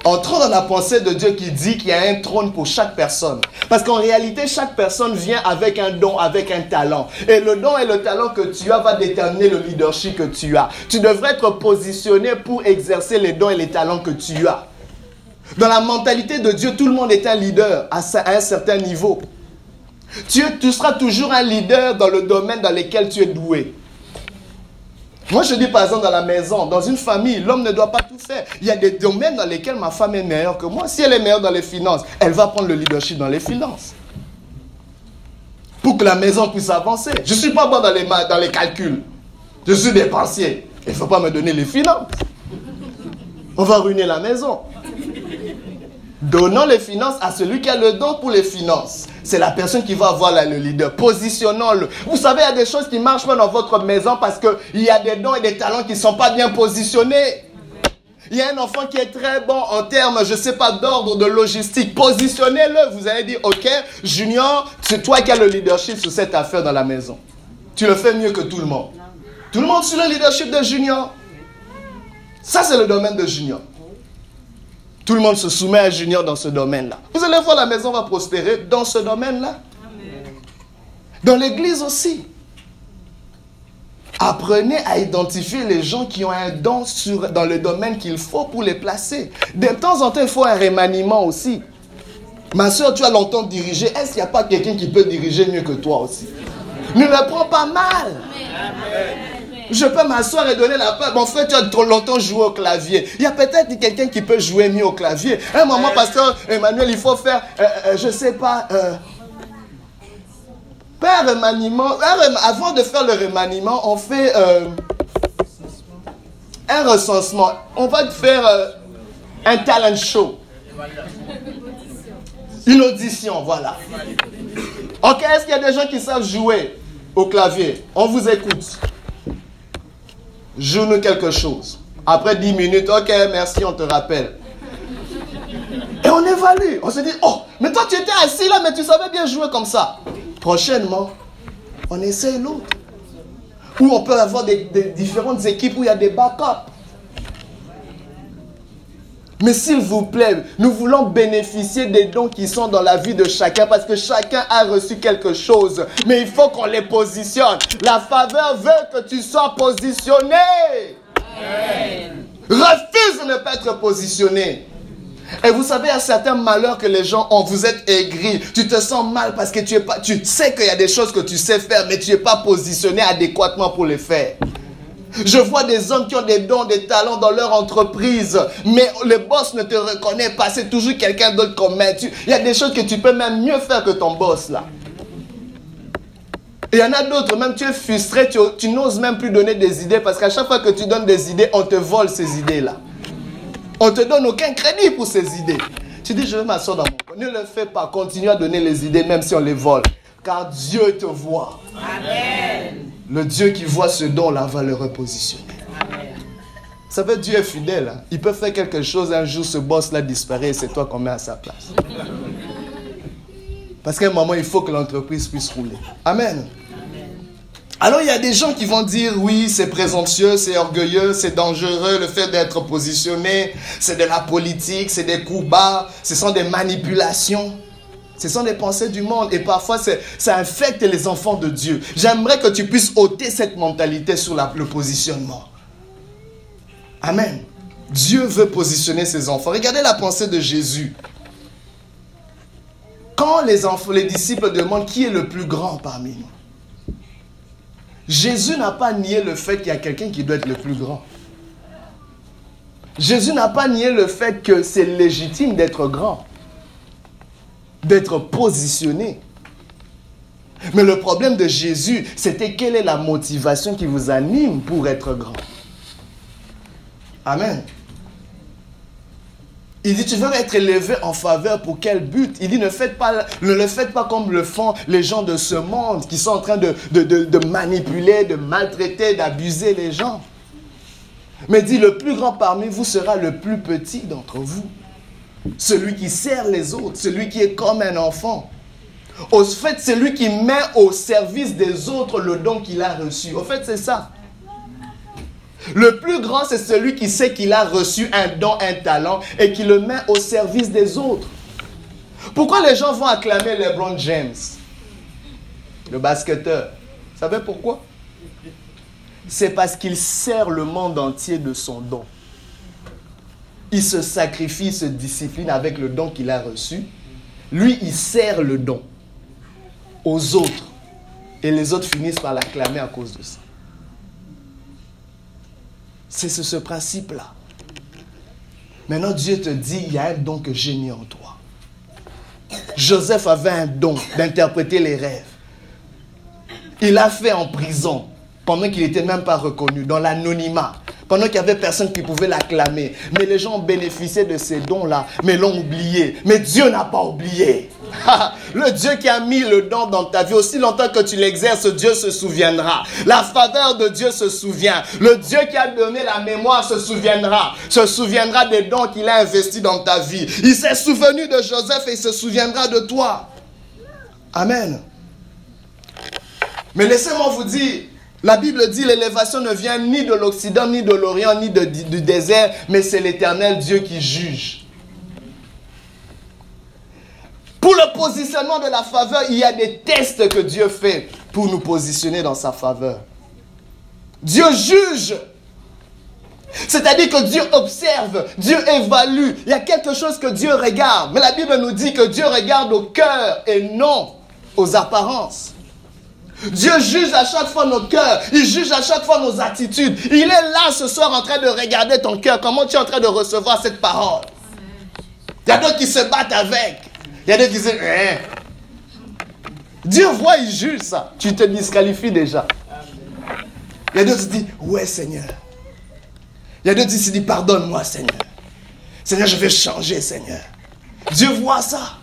Entrons dans la pensée de Dieu qui dit qu'il y a un trône pour chaque personne. Parce qu'en réalité, chaque personne vient avec un don, avec un talent. Et le don et le talent que tu as va déterminer le leadership que tu as. Tu devrais être positionné pour exercer les dons et les talents que tu as. Dans la mentalité de Dieu, tout le monde est un leader à un certain niveau. Tu, tu seras toujours un leader dans le domaine dans lequel tu es doué. Moi, je dis par exemple dans la maison, dans une famille, l'homme ne doit pas tout faire. Il y a des domaines dans lesquels ma femme est meilleure que moi. Si elle est meilleure dans les finances, elle va prendre le leadership dans les finances. Pour que la maison puisse avancer. Je ne suis pas bon dans les, dans les calculs. Je suis dépensier. Il ne faut pas me donner les finances. On va ruiner la maison. Donnons les finances à celui qui a le don pour les finances. C'est la personne qui va avoir le leader. Positionnons-le. Vous savez, il y a des choses qui ne marchent pas dans votre maison parce qu'il y a des dons et des talents qui ne sont pas bien positionnés. Il y a un enfant qui est très bon en termes, je ne sais pas, d'ordre, de logistique. Positionnez-le. Vous allez dire, OK, Junior, c'est toi qui as le leadership sur cette affaire dans la maison. Tu le fais mieux que tout le monde. Tout le monde sur le leadership de Junior. Ça, c'est le domaine de Junior. Tout le monde se soumet à Junior dans ce domaine-là. Vous allez voir, la maison va prospérer dans ce domaine-là. Dans l'église aussi. Apprenez à identifier les gens qui ont un don sur, dans le domaine qu'il faut pour les placer. De temps en temps, il faut un remaniement aussi. Ma soeur, tu as longtemps dirigé. Est-ce qu'il n'y a pas quelqu'un qui peut diriger mieux que toi aussi? Ne le prends pas mal. Je peux m'asseoir et donner la paix. Mon frère, tu as trop longtemps joué au clavier. Il y a peut-être quelqu'un qui peut jouer mieux au clavier. Un moment, pasteur Emmanuel, il faut faire, euh, euh, je ne sais pas, euh, un remaniement. avant de faire le remaniement, on fait un recensement. On va faire un talent show. Une audition, voilà. Ok, est-ce qu'il y a des gens qui savent jouer au clavier? On vous écoute. Joue-nous quelque chose. Après 10 minutes, ok, merci, on te rappelle. Et on évalue. On se dit, oh, mais toi tu étais assis là, mais tu savais bien jouer comme ça. Prochainement, on essaye l'autre. Ou on peut avoir des, différentes équipes où il y a des backups. Mais s'il vous plaît, nous voulons bénéficier des dons qui sont dans la vie de chacun parce que chacun a reçu quelque chose. Mais il faut qu'on les positionne. La faveur veut que tu sois positionné. Refuse de ne pas être positionné. Et vous savez, il y a certains malheurs que les gens ont. Vous êtes aigris. Tu te sens mal parce que tu, es pas, tu sais qu'il y a des choses que tu sais faire, mais tu n'es pas positionné adéquatement pour les faire. Je vois des hommes qui ont des dons, des talents dans leur entreprise, mais le boss ne te reconnaît pas. C'est toujours quelqu'un d'autre qu'on met. Il y a des choses que tu peux même mieux faire que ton boss là. Il y en a d'autres, même tu es frustré, tu, n'oses même plus donner des idées parce qu'à chaque fois que tu donnes des idées, on te vole ces idées-là. On te donne aucun crédit pour ces idées. Tu dis, je vais m'asseoir dans mon. Ne le fais pas. Continue à donner les idées même si on les vole. Car Dieu te voit. Amen. Le Dieu qui voit ce don-là va le repositionner. Ça veut Dieu est fidèle. Hein. Il peut faire quelque chose, un jour ce boss-là disparaît et c'est toi qu'on met à sa place. Parce qu'à un moment, il faut que l'entreprise puisse rouler. Amen. Alors il y a des gens qui vont dire oui, c'est présomptueux, c'est orgueilleux, c'est dangereux, le fait d'être positionné, c'est de la politique, c'est des coups bas, ce sont des manipulations. Ce sont des pensées du monde et parfois ça infecte les enfants de Dieu. J'aimerais que tu puisses ôter cette mentalité sur le positionnement. Amen. Dieu veut positionner ses enfants. Regardez la pensée de Jésus. Quand les enfants, les disciples demandent qui est le plus grand parmi nous, Jésus n'a pas nié le fait qu'il y a quelqu'un qui doit être le plus grand. Jésus n'a pas nié le fait que c'est légitime d'être grand d'être positionné. Mais le problème de Jésus, c'était quelle est la motivation qui vous anime pour être grand. Amen. Il dit, tu veux être élevé en faveur pour quel but? Il dit, ne, le faites pas comme le font les gens de ce monde qui sont en train de manipuler, de maltraiter, d'abuser les gens. Mais dit, le plus grand parmi vous sera le plus petit d'entre vous celui qui sert les autres, celui qui est comme un enfant. Au fait, celui qui met au service des autres le don qu'il a reçu. Au fait, c'est ça. Le plus grand, c'est celui qui sait qu'il a reçu un don, un talent et qui le met au service des autres. Pourquoi les gens vont acclamer LeBron James, le basketteur Vous savez pourquoi? C'est parce qu'il sert le monde entier de son don il se sacrifie, se discipline avec le don qu'il a reçu. Lui, il sert le don aux autres. Et les autres finissent par l'acclamer à cause de ça. C'est ce, principe-là. Maintenant, Dieu te dit, il y a un don que j'ai en toi. Joseph avait un don d'interpréter les rêves. Il l'a fait en prison, pendant qu'il n'était même pas reconnu, dans l'anonymat pendant qu'il n'y avait personne qui pouvait l'acclamer. Mais les gens bénéficié de ces dons-là, mais l'ont oublié. Mais Dieu n'a pas oublié. le Dieu qui a mis le don dans ta vie, aussi longtemps que tu l'exerces, Dieu se souviendra. La faveur de Dieu se souvient. Le Dieu qui a donné la mémoire se souviendra. Se souviendra des dons qu'il a investis dans ta vie. Il s'est souvenu de Joseph et il se souviendra de toi. Amen. Mais laissez-moi vous dire, la Bible dit l'élévation ne vient ni de l'Occident, ni de l'Orient, ni du désert, mais c'est l'éternel Dieu qui juge. Pour le positionnement de la faveur, il y a des tests que Dieu fait pour nous positionner dans sa faveur. Dieu juge. C'est-à-dire que Dieu observe, Dieu évalue. Il y a quelque chose que Dieu regarde. Mais la Bible nous dit que Dieu regarde au cœur et non aux apparences. Dieu juge à chaque fois nos cœurs. Il juge à chaque fois nos attitudes. Il est là ce soir en train de regarder ton cœur. Comment tu es en train de recevoir cette parole? Il y a d'autres qui se battent avec. Il y a des qui disent, hein? Dieu voit, il juge ça. Tu te disqualifies déjà. Il y a d'autres qui disent, ouais Seigneur. Il y a d'autres qui se disent, pardonne-moi Seigneur. Seigneur, je vais changer Seigneur. Dieu voit ça.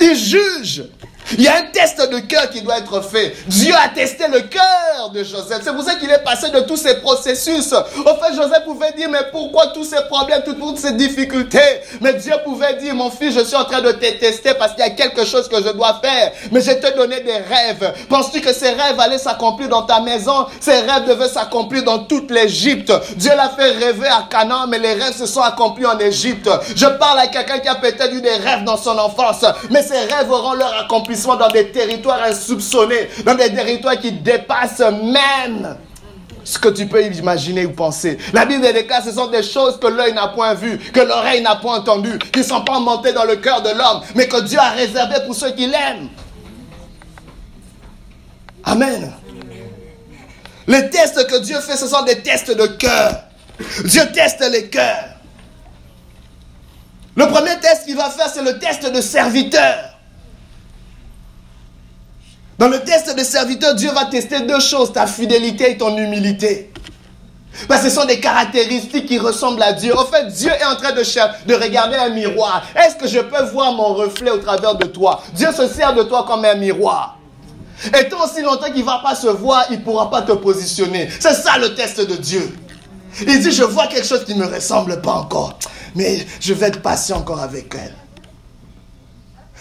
Il juge. Il y a un test de cœur qui doit être fait. Dieu a testé le cœur de Joseph. C'est pour ça qu'il est passé de tous ces processus. Au fait, Joseph pouvait dire, mais pourquoi tous ces problèmes, toutes ces difficultés? Mais Dieu pouvait dire, mon fils, je suis en train de te tester parce qu'il y a quelque chose que je dois faire. Mais je te donné des rêves. Penses-tu que ces rêves allaient s'accomplir dans ta maison? Ces rêves devaient s'accomplir dans toute l'Égypte. Dieu l'a fait rêver à Canaan, mais les rêves se sont accomplis en Égypte. Je parle à quelqu'un qui a peut-être eu des rêves dans son enfance, mais ces rêves auront leur accomplissement dans des territoires insoupçonnés, dans des territoires qui dépassent même ce que tu peux imaginer ou penser. La Bible déclare ce sont des choses que l'œil n'a point vues, que l'oreille n'a point entendues, qui ne sont pas montées dans le cœur de l'homme, mais que Dieu a réservé pour ceux qui l'aiment. Amen. Les tests que Dieu fait, ce sont des tests de cœur. Dieu teste les cœurs. Le premier test qu'il va faire, c'est le test de serviteur. Dans le test de serviteur, Dieu va tester deux choses, ta fidélité et ton humilité. Parce que ce sont des caractéristiques qui ressemblent à Dieu. En fait, Dieu est en train de, de regarder un miroir. Est-ce que je peux voir mon reflet au travers de toi? Dieu se sert de toi comme un miroir. Et tant aussi longtemps qu'il ne va pas se voir, il ne pourra pas te positionner. C'est ça le test de Dieu. Il dit, je vois quelque chose qui ne me ressemble pas encore. Mais je vais être patient encore avec elle.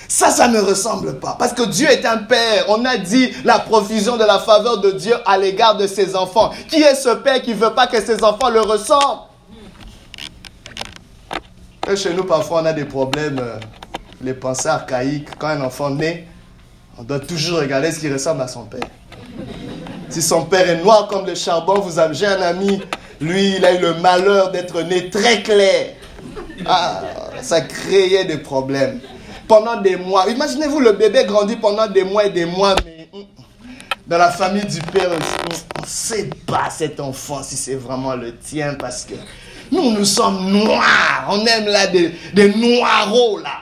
Ça, ça ne ressemble pas. Parce que Dieu est un père. On a dit la provision de la faveur de Dieu à l'égard de ses enfants. Qui est ce père qui ne veut pas que ses enfants le ressemblent? Et Chez nous, parfois, on a des problèmes, euh, les pensées archaïques. Quand un enfant naît, on doit toujours regarder ce qui ressemble à son père. Si son père est noir comme le charbon, vous avez, j'ai un ami, lui, il a eu le malheur d'être né très clair. Ah, ça créait des problèmes pendant des mois. Imaginez-vous, le bébé grandit pendant des mois et des mois, mais hum, dans la famille du père, on ne sait pas cet enfant si c'est vraiment le tien parce que nous, nous sommes noirs. On aime là des, des là.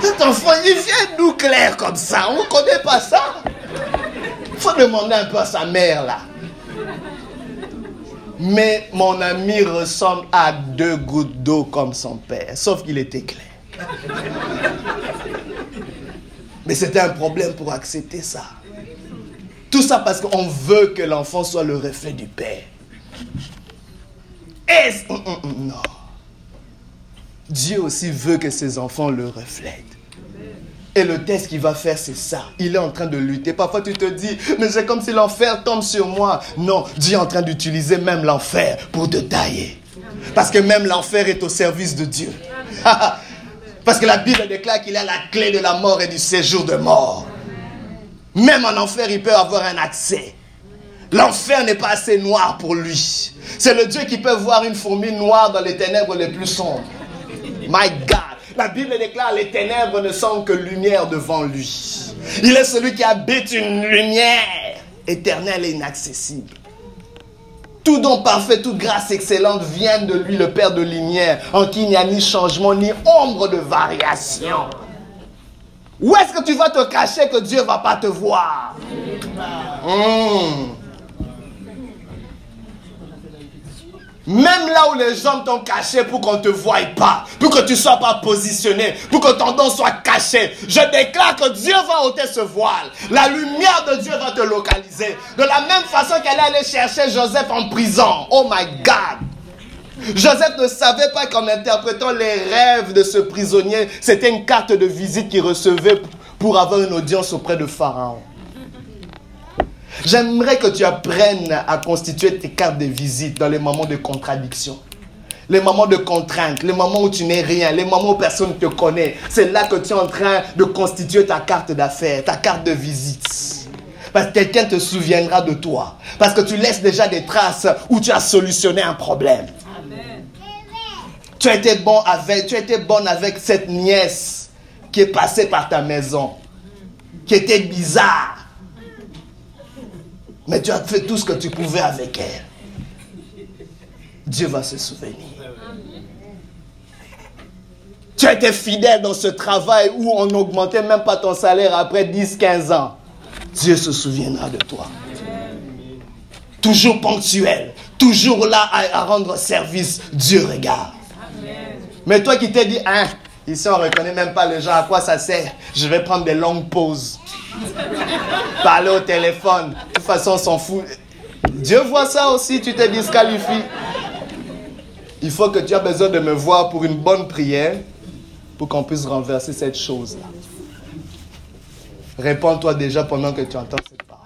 Cet enfant, il vient d'où clair comme ça? On ne connaît pas ça. Il faut demander un peu à sa mère là. Mais mon ami ressemble à deux gouttes d'eau comme son père, sauf qu'il était clair. Mais c'était un problème pour accepter ça. Tout ça parce qu'on veut que l'enfant soit le reflet du Père. Est-ce... Hum, hum, hum, non. Dieu aussi veut que ses enfants le reflètent. Et le test qu'il va faire, c'est ça. Il est en train de lutter. Parfois, tu te dis, mais c'est comme si l'enfer tombe sur moi. Non, Dieu est en train d'utiliser même l'enfer pour te tailler. Parce que même l'enfer est au service de Dieu. Parce que la Bible déclare qu'il a la clé de la mort et du séjour de mort. Même en enfer, il peut avoir un accès. L'enfer n'est pas assez noir pour lui. C'est le Dieu qui peut voir une fourmi noire dans les ténèbres les plus sombres. My God. La Bible déclare les ténèbres ne sont que lumière devant lui. Il est celui qui habite une lumière éternelle et inaccessible. Tout don parfait, toute grâce excellente vient de lui, le Père de lumière, en qui il n'y a ni changement, ni ombre de variation. Où est-ce que tu vas te cacher que Dieu ne va pas te voir? Hmm. Même là où les gens t'ont caché pour qu'on ne te voie pas, pour que tu ne sois pas positionné, pour que ton don soit caché, je déclare que Dieu va ôter ce voile. La lumière de Dieu va te localiser. De la même façon qu'elle est allée chercher Joseph en prison. Oh my God. Joseph ne savait pas qu'en interprétant les rêves de ce prisonnier, c'était une carte de visite qu'il recevait pour avoir une audience auprès de Pharaon. J'aimerais que tu apprennes à constituer tes cartes de visite dans les moments de contradiction. Les moments de contrainte, les moments où tu n'es rien, les moments où personne ne te connaît. C'est là que tu es en train de constituer ta carte d'affaires, ta carte de visite. Parce que quelqu'un te souviendra de toi. Parce que tu laisses déjà des traces où tu as solutionné un problème. Tu as été bon avec, tu bonne avec cette nièce qui est passée par ta maison, qui était bizarre. Mais tu as fait tout ce que tu pouvais avec elle. Dieu va se souvenir. Tu as été fidèle dans ce travail où on n'augmentait même pas ton salaire après 10-15 ans. Dieu se souviendra de toi. Toujours ponctuel, toujours là à, rendre service, Dieu regarde. Mais toi qui t'es dit, hein, ici on ne reconnaît même pas les gens, à quoi ça sert Je vais prendre des longues pauses. Parler au téléphone. De toute façon, on s'en fout. Dieu voit ça aussi, tu te disqualifies. Il faut que tu as besoin de me voir pour une bonne prière pour qu'on puisse renverser cette chose-là. Réponds-toi déjà pendant que tu entends cette parole.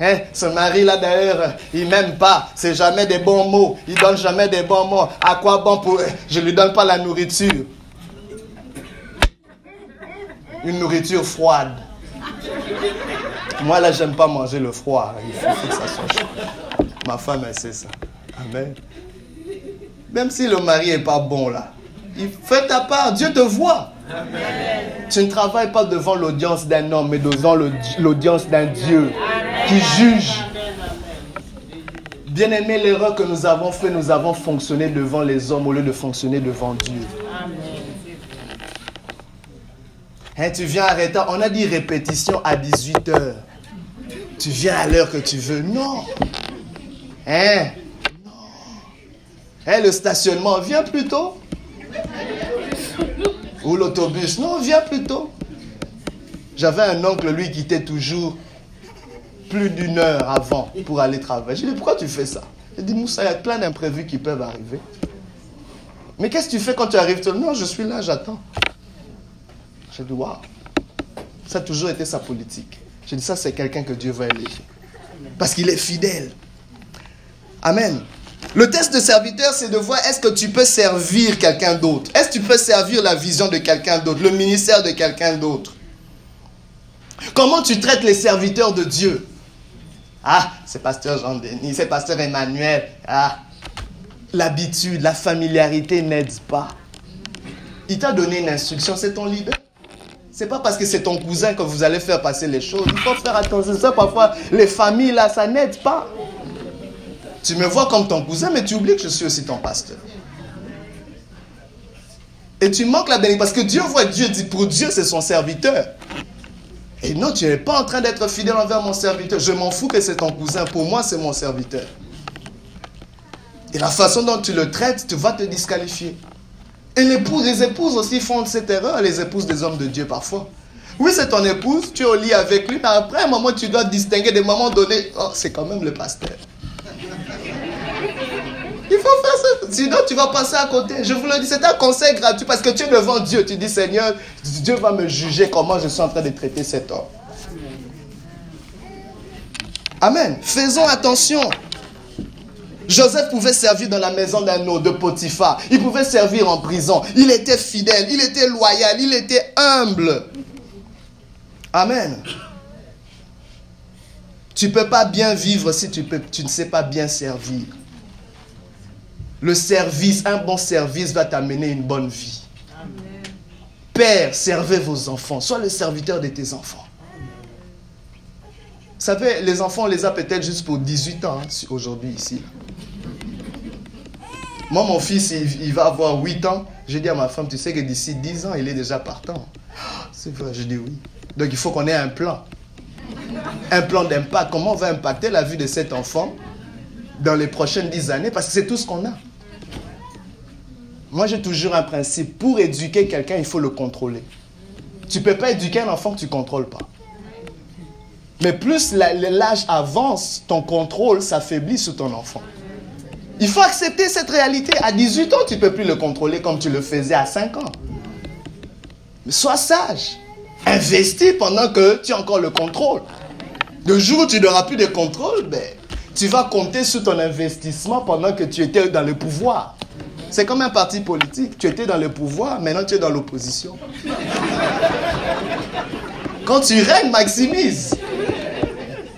Hein? Ce mari-là, d'ailleurs, il m'aime pas. C'est jamais des bons mots. Il donne jamais des bons mots. À quoi bon pour... Je lui donne pas la nourriture une nourriture froide. Moi, là, j'aime pas manger le froid. Il faut, que ça soit chaud. Ma femme, elle sait ça. Amen. Même si le mari est pas bon, là, il fait ta part. Dieu te voit. Tu ne travailles pas devant l'audience d'un homme, mais devant l'audience d'un Dieu qui juge. Bien aimé, l'erreur que nous avons fait, nous avons fonctionné devant les hommes au lieu de fonctionner devant Dieu. Hein, tu viens arrêter. On a dit répétition à 18 heures. Tu viens à l'heure que tu veux. Non. Hein? Non. Hein, le stationnement, viens plus tôt. Ou l'autobus, non, viens plus tôt. J'avais un oncle, lui, qui était toujours plus d'une heure avant pour aller travailler. Je lui ai dit, pourquoi tu fais ça? Il dit, Moussa, il y a plein d'imprévus qui peuvent arriver. Mais qu'est-ce que tu fais quand tu arrives? Non, je suis là, j'attends. J'ai dit, waouh. Ça a toujours été sa politique. J'ai dit, ça, c'est quelqu'un que Dieu va élever. Parce qu'il est fidèle. Amen. Le test de serviteur, c'est de voir est-ce que tu peux servir quelqu'un d'autre? Est-ce que tu peux servir la vision de quelqu'un d'autre, le ministère de quelqu'un d'autre? Comment tu traites les serviteurs de Dieu? Ah, c'est pasteur Jean-Denis, c'est pasteur Emmanuel. Ah, l'habitude, la familiarité n'aide pas. Il t'a donné une instruction, c'est ton leader. C'est pas parce que c'est ton cousin que vous allez faire passer les choses. Il faut faire attention. Ça, parfois, les familles, là, ça n'aide pas. Tu me vois comme ton cousin, mais tu oublies que je suis aussi ton pasteur. Et tu manques la bénédiction. Parce que Dieu voit Dieu dit pour Dieu, c'est son serviteur. Et non, tu n'es pas en train d'être fidèle envers mon serviteur. Je m'en fous que c'est ton cousin. Pour moi, c'est mon serviteur. Et la façon dont tu le traites, tu vas te disqualifier. Et les épouses aussi font cette erreur, les épouses des hommes de Dieu parfois. Oui, c'est ton épouse, tu es au lit avec lui, mais après un moment, tu dois distinguer des moments donnés. Oh, c'est quand même le pasteur. Il faut faire ça, sinon tu vas passer à côté. Je vous le dis, c'est un conseil gratuit parce que tu es devant Dieu. Tu dis, Seigneur, Dieu va me juger comment je suis en train de traiter cet homme. Amen. Faisons attention. Joseph pouvait servir dans la maison d'un autre, de Potiphar. Il pouvait servir en prison. Il était fidèle, il était loyal, il était humble. Amen. Tu ne peux pas bien vivre si tu, tu ne sais pas bien servir. Le service, un bon service va t'amener une bonne vie. Père, servez vos enfants. Sois le serviteur de tes enfants. Vous savez, les enfants, on les a peut-être juste pour 18 ans hein, aujourd'hui ici. Moi, mon fils, il, va avoir 8 ans. Je dis à ma femme, tu sais que d'ici 10 ans, il est déjà partant. Ah, c'est vrai, je dis oui. Donc il faut qu'on ait un plan. Un plan d'impact. Comment on va impacter la vie de cet enfant dans les prochaines dix années? Parce que c'est tout ce qu'on a. Moi, j'ai toujours un principe. Pour éduquer quelqu'un, il faut le contrôler. Tu ne peux pas éduquer un enfant que tu ne contrôles pas. Mais plus l'âge avance, ton contrôle s'affaiblit sur ton enfant. Il faut accepter cette réalité. À 18 ans, tu ne peux plus le contrôler comme tu le faisais à 5 ans. Mais sois sage. Investis pendant que tu as encore le contrôle. Le jour où tu n'auras plus de contrôle, ben, tu vas compter sur ton investissement pendant que tu étais dans le pouvoir. C'est comme un parti politique. Tu étais dans le pouvoir, maintenant tu es dans l'opposition. Quand tu règnes, maximise.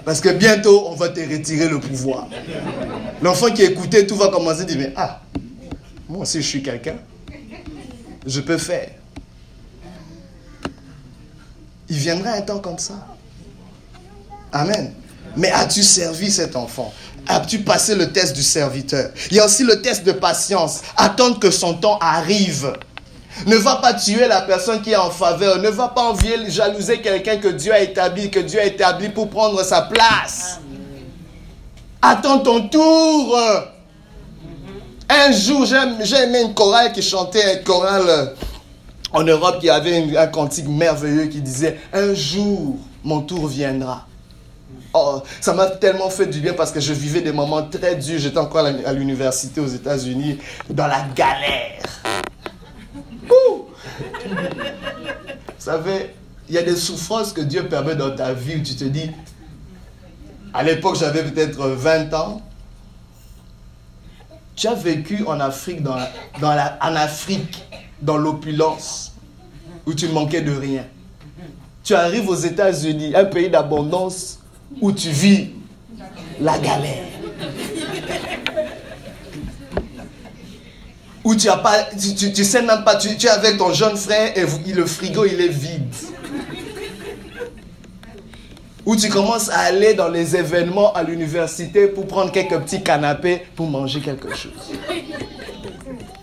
Parce que bientôt, on va te retirer le pouvoir. L'enfant qui écoutait tout va commencer à dire, mais ah, moi aussi je suis quelqu'un. Je peux faire. Il viendra un temps comme ça. Amen. Mais as-tu servi cet enfant? As-tu passé le test du serviteur? Il y a aussi le test de patience. Attendre que son temps arrive. Ne va pas tuer la personne qui est en faveur. Ne va pas envier, jalouser quelqu'un que Dieu a établi, que Dieu a établi pour prendre sa place. Attends ton tour. Un jour, j'ai aimé une chorale qui chantait, une chorale en Europe qui avait un cantique merveilleux qui disait Un jour, mon tour viendra. Oh, ça m'a tellement fait du bien parce que je vivais des moments très durs. J'étais encore à l'université aux États-Unis, dans la galère. Vous savez, il y a des souffrances que Dieu permet dans ta vie où tu te dis, à l'époque j'avais peut-être 20 ans, tu as vécu en Afrique, dans, dans la, en Afrique, dans l'opulence, où tu manquais de rien. Tu arrives aux États-Unis, un pays d'abondance, où tu vis la galère. Où tu as pas, tu, tu, sais même pas, tu, es avec ton jeune frère et le frigo il est vide. Où tu commences à aller dans les événements à l'université pour prendre quelques petits canapés pour manger quelque chose.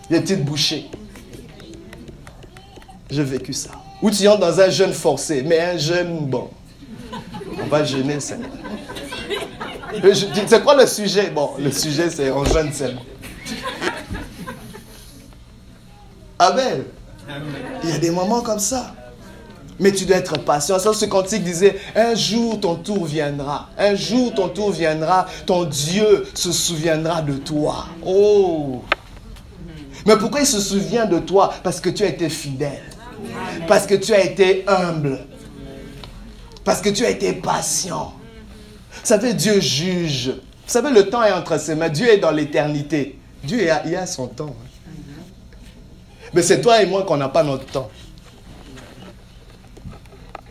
Des petites bouchées. J'ai vécu ça. Où tu entres dans un jeûne forcé, mais un jeûne bon. On va jeûner, c'est. C'est quoi le sujet? Bon, le sujet c'est on jeûne seulement. Il y a des moments comme ça. Mais tu dois être patient. Ça, ce cantique disait, un jour ton tour viendra. Un jour ton tour viendra. Ton Dieu se souviendra de toi. Oh. Mais pourquoi il se souvient de toi? Parce que tu as été fidèle. Parce que tu as été humble. Parce que tu as été patient. Vous savez, Dieu juge. Vous savez, le temps est entre ses mains. Dieu est dans l'éternité. Dieu, a son temps. Mais c'est toi et moi qu'on n'a pas notre temps.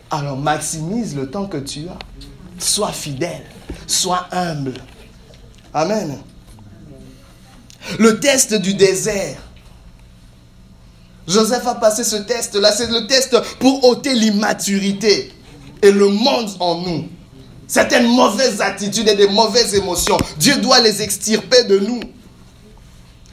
Alors maximise le temps que tu as. Sois fidèle. Sois humble. Amen. Le test du désert. Joseph a passé ce test-là. C'est le test pour ôter l'immaturité et le monde en nous. Certaines mauvaises attitudes et des mauvaises émotions. Dieu doit les extirper de nous.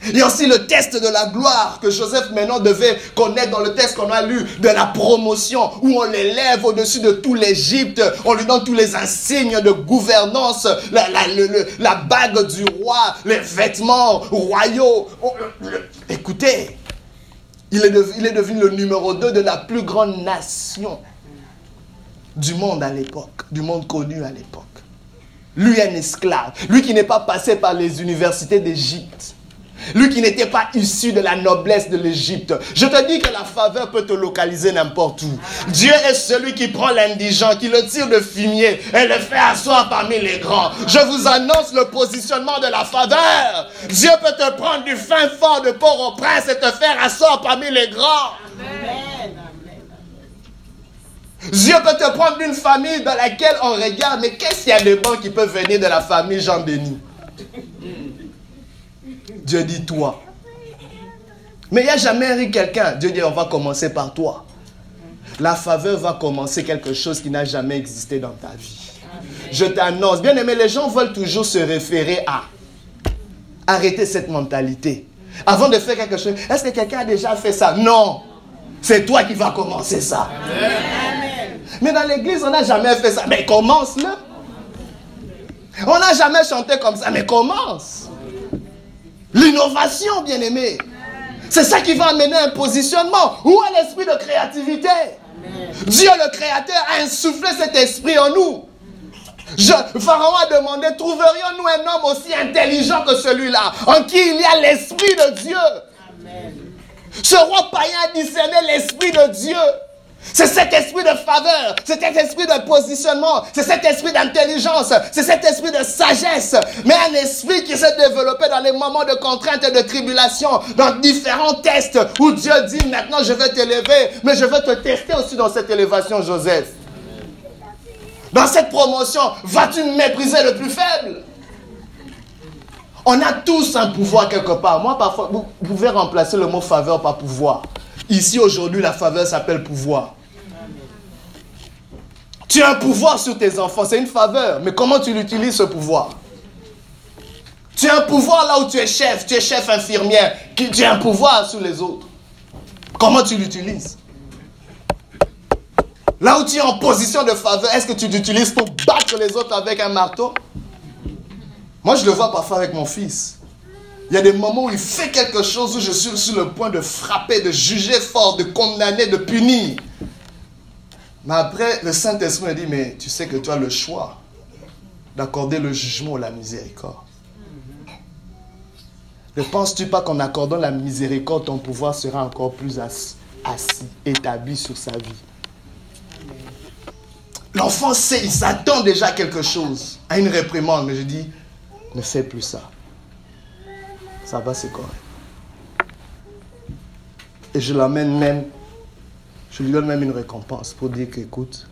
Il y a aussi le test de la gloire que Joseph maintenant devait connaître dans le texte qu'on a lu de la promotion où on l'élève au-dessus de tout l'Égypte, on lui donne tous les insignes de gouvernance, la, bague du roi, les vêtements royaux. Écoutez, il est, il est devenu le numéro 2 de la plus grande nation du monde à l'époque, du monde connu à l'époque. Lui un esclave, lui qui n'est pas passé par les universités d'Égypte lui qui n'était pas issu de la noblesse de l'Égypte. Je te dis que la faveur peut te localiser n'importe où. Dieu est celui qui prend l'indigent, qui le tire de fumier et le fait asseoir parmi les grands. Je vous annonce le positionnement de la faveur. Dieu peut te prendre du fin fort de Port-au-Prince et te faire asseoir parmi les grands. Dieu peut te prendre d'une famille dans laquelle on regarde, mais qu'est-ce qu'il y a de bon qui peut venir de la famille Jean-Béni? Dieu dit toi. Mais il n'y a jamais eu quelqu'un. Dieu dit on va commencer par toi. La faveur va commencer quelque chose qui n'a jamais existé dans ta vie. Je t'annonce. Bien aimé, les gens veulent toujours se référer à. Arrêtez cette mentalité. Avant de faire quelque chose, est-ce que quelqu'un a déjà fait ça? Non. C'est toi qui vas commencer ça. Mais dans l'église, on n'a jamais fait ça. Mais commence-le. On n'a jamais chanté comme ça, mais commence. L'innovation, bien aimé. C'est ça qui va amener un positionnement. Où est l'esprit de créativité? Dieu le Créateur a insufflé cet esprit en nous. Je, Pharaon a demandé, trouverions-nous un homme aussi intelligent que celui-là, en qui il y a l'esprit de Dieu? Ce roi païen a discerné l'esprit de Dieu. C'est cet esprit de faveur, c'est cet esprit de positionnement, c'est cet esprit d'intelligence, c'est cet esprit de sagesse, mais un esprit qui s'est développé dans les moments de contrainte et de tribulation, dans différents tests où Dieu dit maintenant je vais t'élever, mais je veux te tester aussi dans cette élévation, Joseph. Dans cette promotion, vas-tu mépriser le plus faible? On a tous un pouvoir quelque part. Moi, parfois, vous pouvez remplacer le mot faveur par pouvoir. Ici, aujourd'hui, la faveur s'appelle pouvoir. Tu as un pouvoir sur tes enfants, c'est une faveur. Mais comment tu l'utilises, ce pouvoir? Tu as un pouvoir là où tu es chef, tu es chef infirmière, tu as un pouvoir sur les autres. Comment tu l'utilises? Là où tu es en position de faveur, est-ce que tu l'utilises pour battre les autres avec un marteau? Moi, je le vois parfois avec mon fils. Il y a des moments où il fait quelque chose où je suis sur le point de frapper, de juger fort, de condamner, de punir. Mais après, le Saint-Esprit me dit, mais tu sais que tu as le choix d'accorder le jugement ou la miséricorde. Ne penses-tu pas qu'en accordant la miséricorde, ton pouvoir sera encore plus assis, établi sur sa vie? L'enfant sait, il s'attend déjà à quelque chose, à une réprimande. Mais je dis, ne fais plus ça ça va, c'est correct. Et je l'amène même, je lui donne même une récompense pour dire qu'écoute,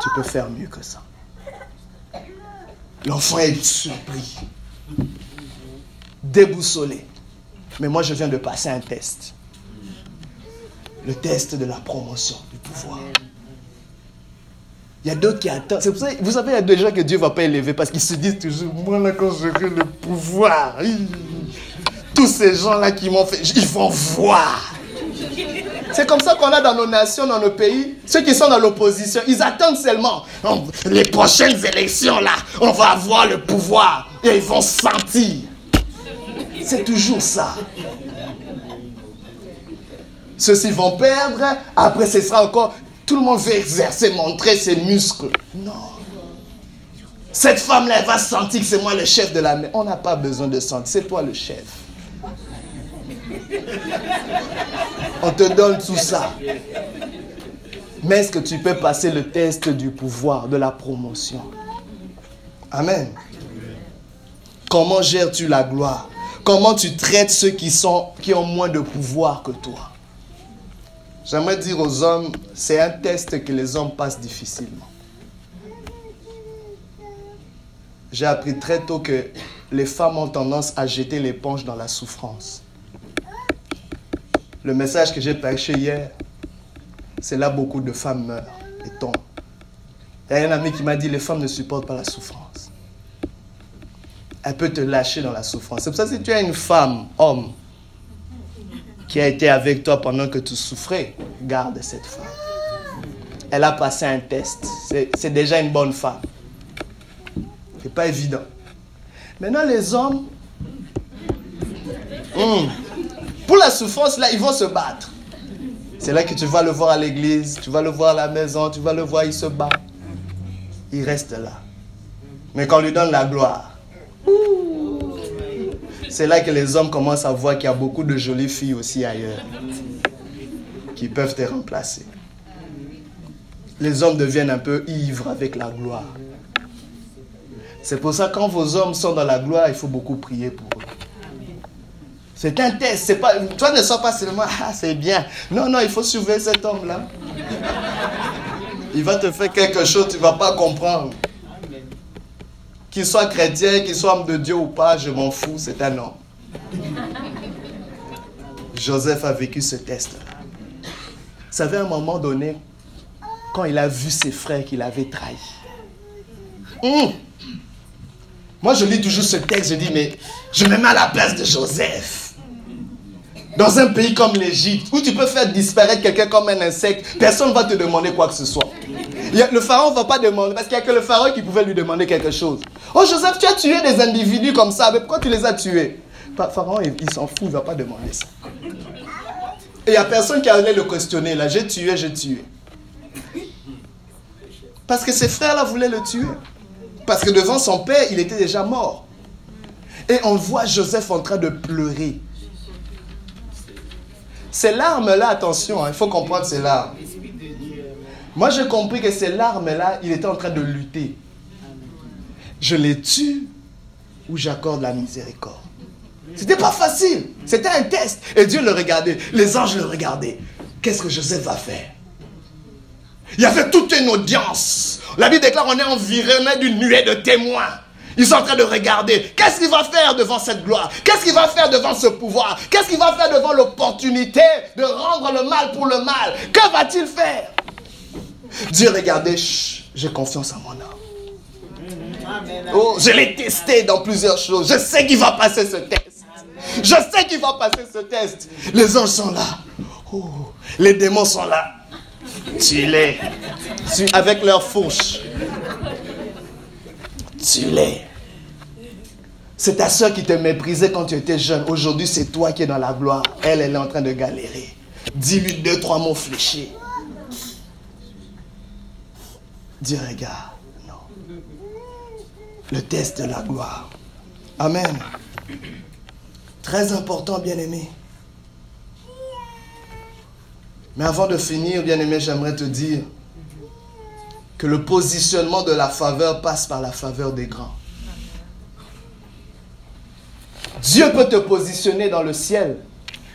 tu peux faire mieux que ça. L'enfant est surpris, déboussolé. Mais moi, je viens de passer un test. Le test de la promotion du pouvoir. Il y a d'autres qui attendent. Vous savez, il y a des gens que Dieu ne va pas élever parce qu'ils se disent toujours, moi là, quand j'aurai le pouvoir, tous ces gens-là qui m'ont fait, ils vont voir. C'est comme ça qu'on a dans nos nations, dans nos pays, ceux qui sont dans l'opposition, ils attendent seulement les prochaines élections là, on va avoir le pouvoir et ils vont sentir. C'est toujours ça. Ceux-ci vont perdre, après ce sera encore tout le monde veut exercer, montrer ses muscles. Non. Cette femme-là, elle va sentir que c'est moi le chef de la maison. On n'a pas besoin de sentir, c'est toi le chef. On te donne tout ça. Mais est-ce que tu peux passer le test du pouvoir, de la promotion? Amen. Comment gères-tu la gloire? Comment tu traites ceux qui, sont, qui ont moins de pouvoir que toi? J'aimerais dire aux hommes, c'est un test que les hommes passent difficilement. J'ai appris très tôt que les femmes ont tendance à jeter l'éponge dans la souffrance. Le message que j'ai prêché hier, c'est là beaucoup de femmes meurent et tombent. Il y a un ami qui m'a dit, les femmes ne supportent pas la souffrance. Elle peut te lâcher dans la souffrance. C'est pour ça que si tu es une femme, homme, qui a été avec toi pendant que tu souffrais, garde cette femme. Elle a passé un test. C'est déjà une bonne femme. C'est pas évident. Maintenant, les hommes, hmm, pour la souffrance, là, ils vont se battre. C'est là que tu vas le voir à l'église, tu vas le voir à la maison, tu vas le voir, il se bat. Il reste là. Mais quand on lui donne la gloire, c'est là que les hommes commencent à voir qu'il y a beaucoup de jolies filles aussi ailleurs qui peuvent te remplacer. Les hommes deviennent un peu ivres avec la gloire. C'est pour ça que quand vos hommes sont dans la gloire, il faut beaucoup prier pour eux. C'est un test. C'est pas, toi ne sois pas seulement, ah c'est bien. Non, non, il faut surveiller cet homme-là. Il va te faire quelque chose, tu ne vas pas comprendre. Qu'il soit chrétien, qu'il soit homme de Dieu ou pas, je m'en fous, c'est un homme. Joseph a vécu ce test-là. Vous savez, à un moment donné, quand il a vu ses frères qu'il avait trahis. Hum. Moi, je lis toujours ce texte, je dis, mais je me mets à la place de Joseph. Dans un pays comme l'Égypte, où tu peux faire disparaître quelqu'un comme un insecte, personne ne va te demander quoi que ce soit. le pharaon ne va pas demander, parce qu'il n'y a que le pharaon qui pouvait lui demander quelque chose. Oh Joseph, tu as tué des individus comme ça, mais pourquoi tu les as tués? Pharaon, il, s'en fout, il ne va pas demander ça. Et il n'y a personne qui allait le questionner là. J'ai tué, j'ai tué. Parce que ses frères là voulaient le tuer. Parce que devant son père, il était déjà mort. Et on voit Joseph en train de pleurer. Ces larmes-là, attention, hein, il faut comprendre ces larmes. Moi, j'ai compris que ces larmes-là, il était en train de lutter. Je les tue ou j'accorde la miséricorde. C'était pas facile. C'était un test. Et Dieu le regardait. Les anges le regardaient. Qu'est-ce que Joseph va faire? Il y avait toute une audience. La Bible déclare on est environné d'une nuée de témoins. Ils sont en train de regarder. Qu'est-ce qu'il va faire devant cette gloire? Qu'est-ce qu'il va faire devant ce pouvoir? Qu'est-ce qu'il va faire devant l'opportunité de rendre le mal pour le mal? Que va-t-il faire? Dieu regardait, j'ai confiance en mon âme. Oh, je l'ai testé dans plusieurs choses. Je sais qu'il va passer ce test. Je sais qu'il va passer ce test. Les anges sont là. Oh, les démons sont là. Tu l'es. Avec leur fourche. Tu l'es. C'est ta soeur qui te méprisait quand tu étais jeune. Aujourd'hui, c'est toi qui es dans la gloire. Elle, elle est en train de galérer. Dis-lui deux, trois mots fléchés. Dis, regarde. Non. Le test de la gloire. Amen. Très important, bien-aimé. Mais avant de finir, bien-aimé, j'aimerais te dire que le positionnement de la faveur passe par la faveur des grands. Dieu peut te positionner dans le ciel,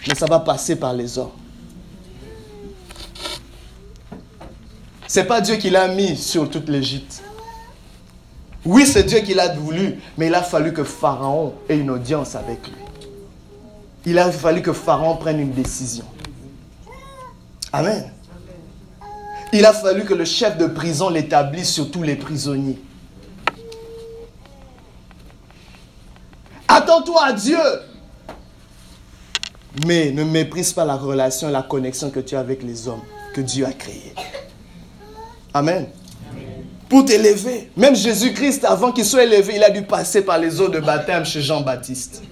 mais ça va passer par les hommes. C'est pas Dieu qui l'a mis sur toute l'Égypte. Oui, c'est Dieu qui l'a voulu, mais il a fallu que Pharaon ait une audience avec lui il a fallu que Pharaon prenne une décision. Amen. Il a fallu que le chef de prison l'établisse sur tous les prisonniers. Attends-toi à Dieu. Mais ne méprise pas la relation la connexion que tu as avec les hommes que Dieu a créés. Amen. Pour t'élever. Même Jésus-Christ, avant qu'il soit élevé, il a dû passer par les eaux de baptême chez Jean-Baptiste.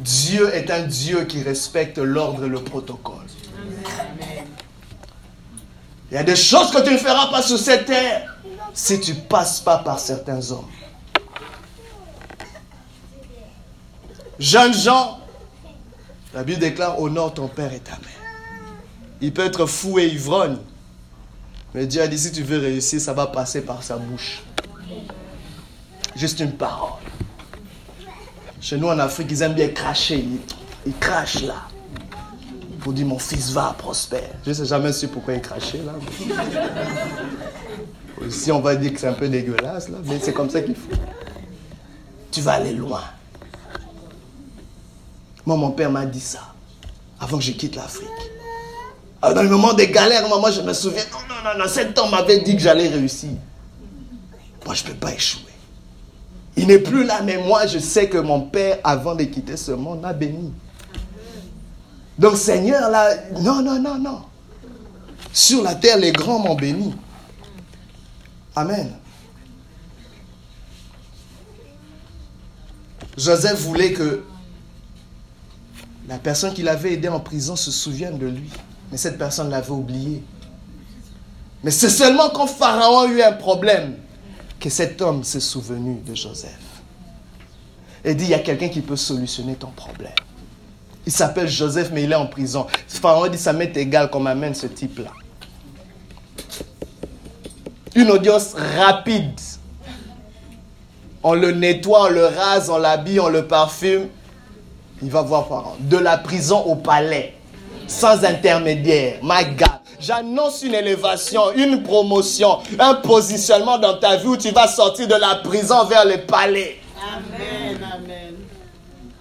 Dieu est un Dieu qui respecte l'ordre et le protocole. Il y a des choses que tu ne feras pas sur cette terre si tu ne passes pas par certains hommes. Jeunes gens, la Bible déclare honore ton père et ta mère. Il peut être fou et ivrogne, mais Dieu a dit si tu veux réussir, ça va passer par sa bouche. Juste une parole. Chez nous en Afrique, ils aiment bien cracher. Ils, crachent là. Pour dire mon fils va prospère. Je ne sais jamais su pourquoi ils crachaient là. Aussi, on va dire que c'est un peu dégueulasse là, mais c'est comme ça qu'il faut. Tu vas aller loin. Moi, mon père m'a dit ça avant que je quitte l'Afrique. dans le moment des galères, moi, je me souviens, non, non, non, non, cet homme m'avait dit que j'allais réussir. Moi, je ne peux pas échouer. Il n'est plus là, mais moi, je sais que mon Père, avant de quitter ce monde, m'a béni. Donc, Seigneur, là, non, non, non, non. Sur la terre, les grands m'ont béni. Amen. Joseph voulait que la personne qui l'avait aidé en prison se souvienne de lui. Mais cette personne l'avait oublié. Mais c'est seulement quand Pharaon a eu un problème que cet homme s'est souvenu de Joseph. Et dit, il y a quelqu'un qui peut solutionner ton problème. Il s'appelle Joseph, mais il est en prison. Pharaon dit, ça m'est égal qu'on m'amène ce type-là. Une audience rapide. On le nettoie, on le rase, on l'habille, on le parfume. Il va voir Pharaon. De la prison au palais. Sans intermédiaire. My God. J'annonce une élévation, une promotion, un positionnement dans ta vie où tu vas sortir de la prison vers le palais. Amen, amen.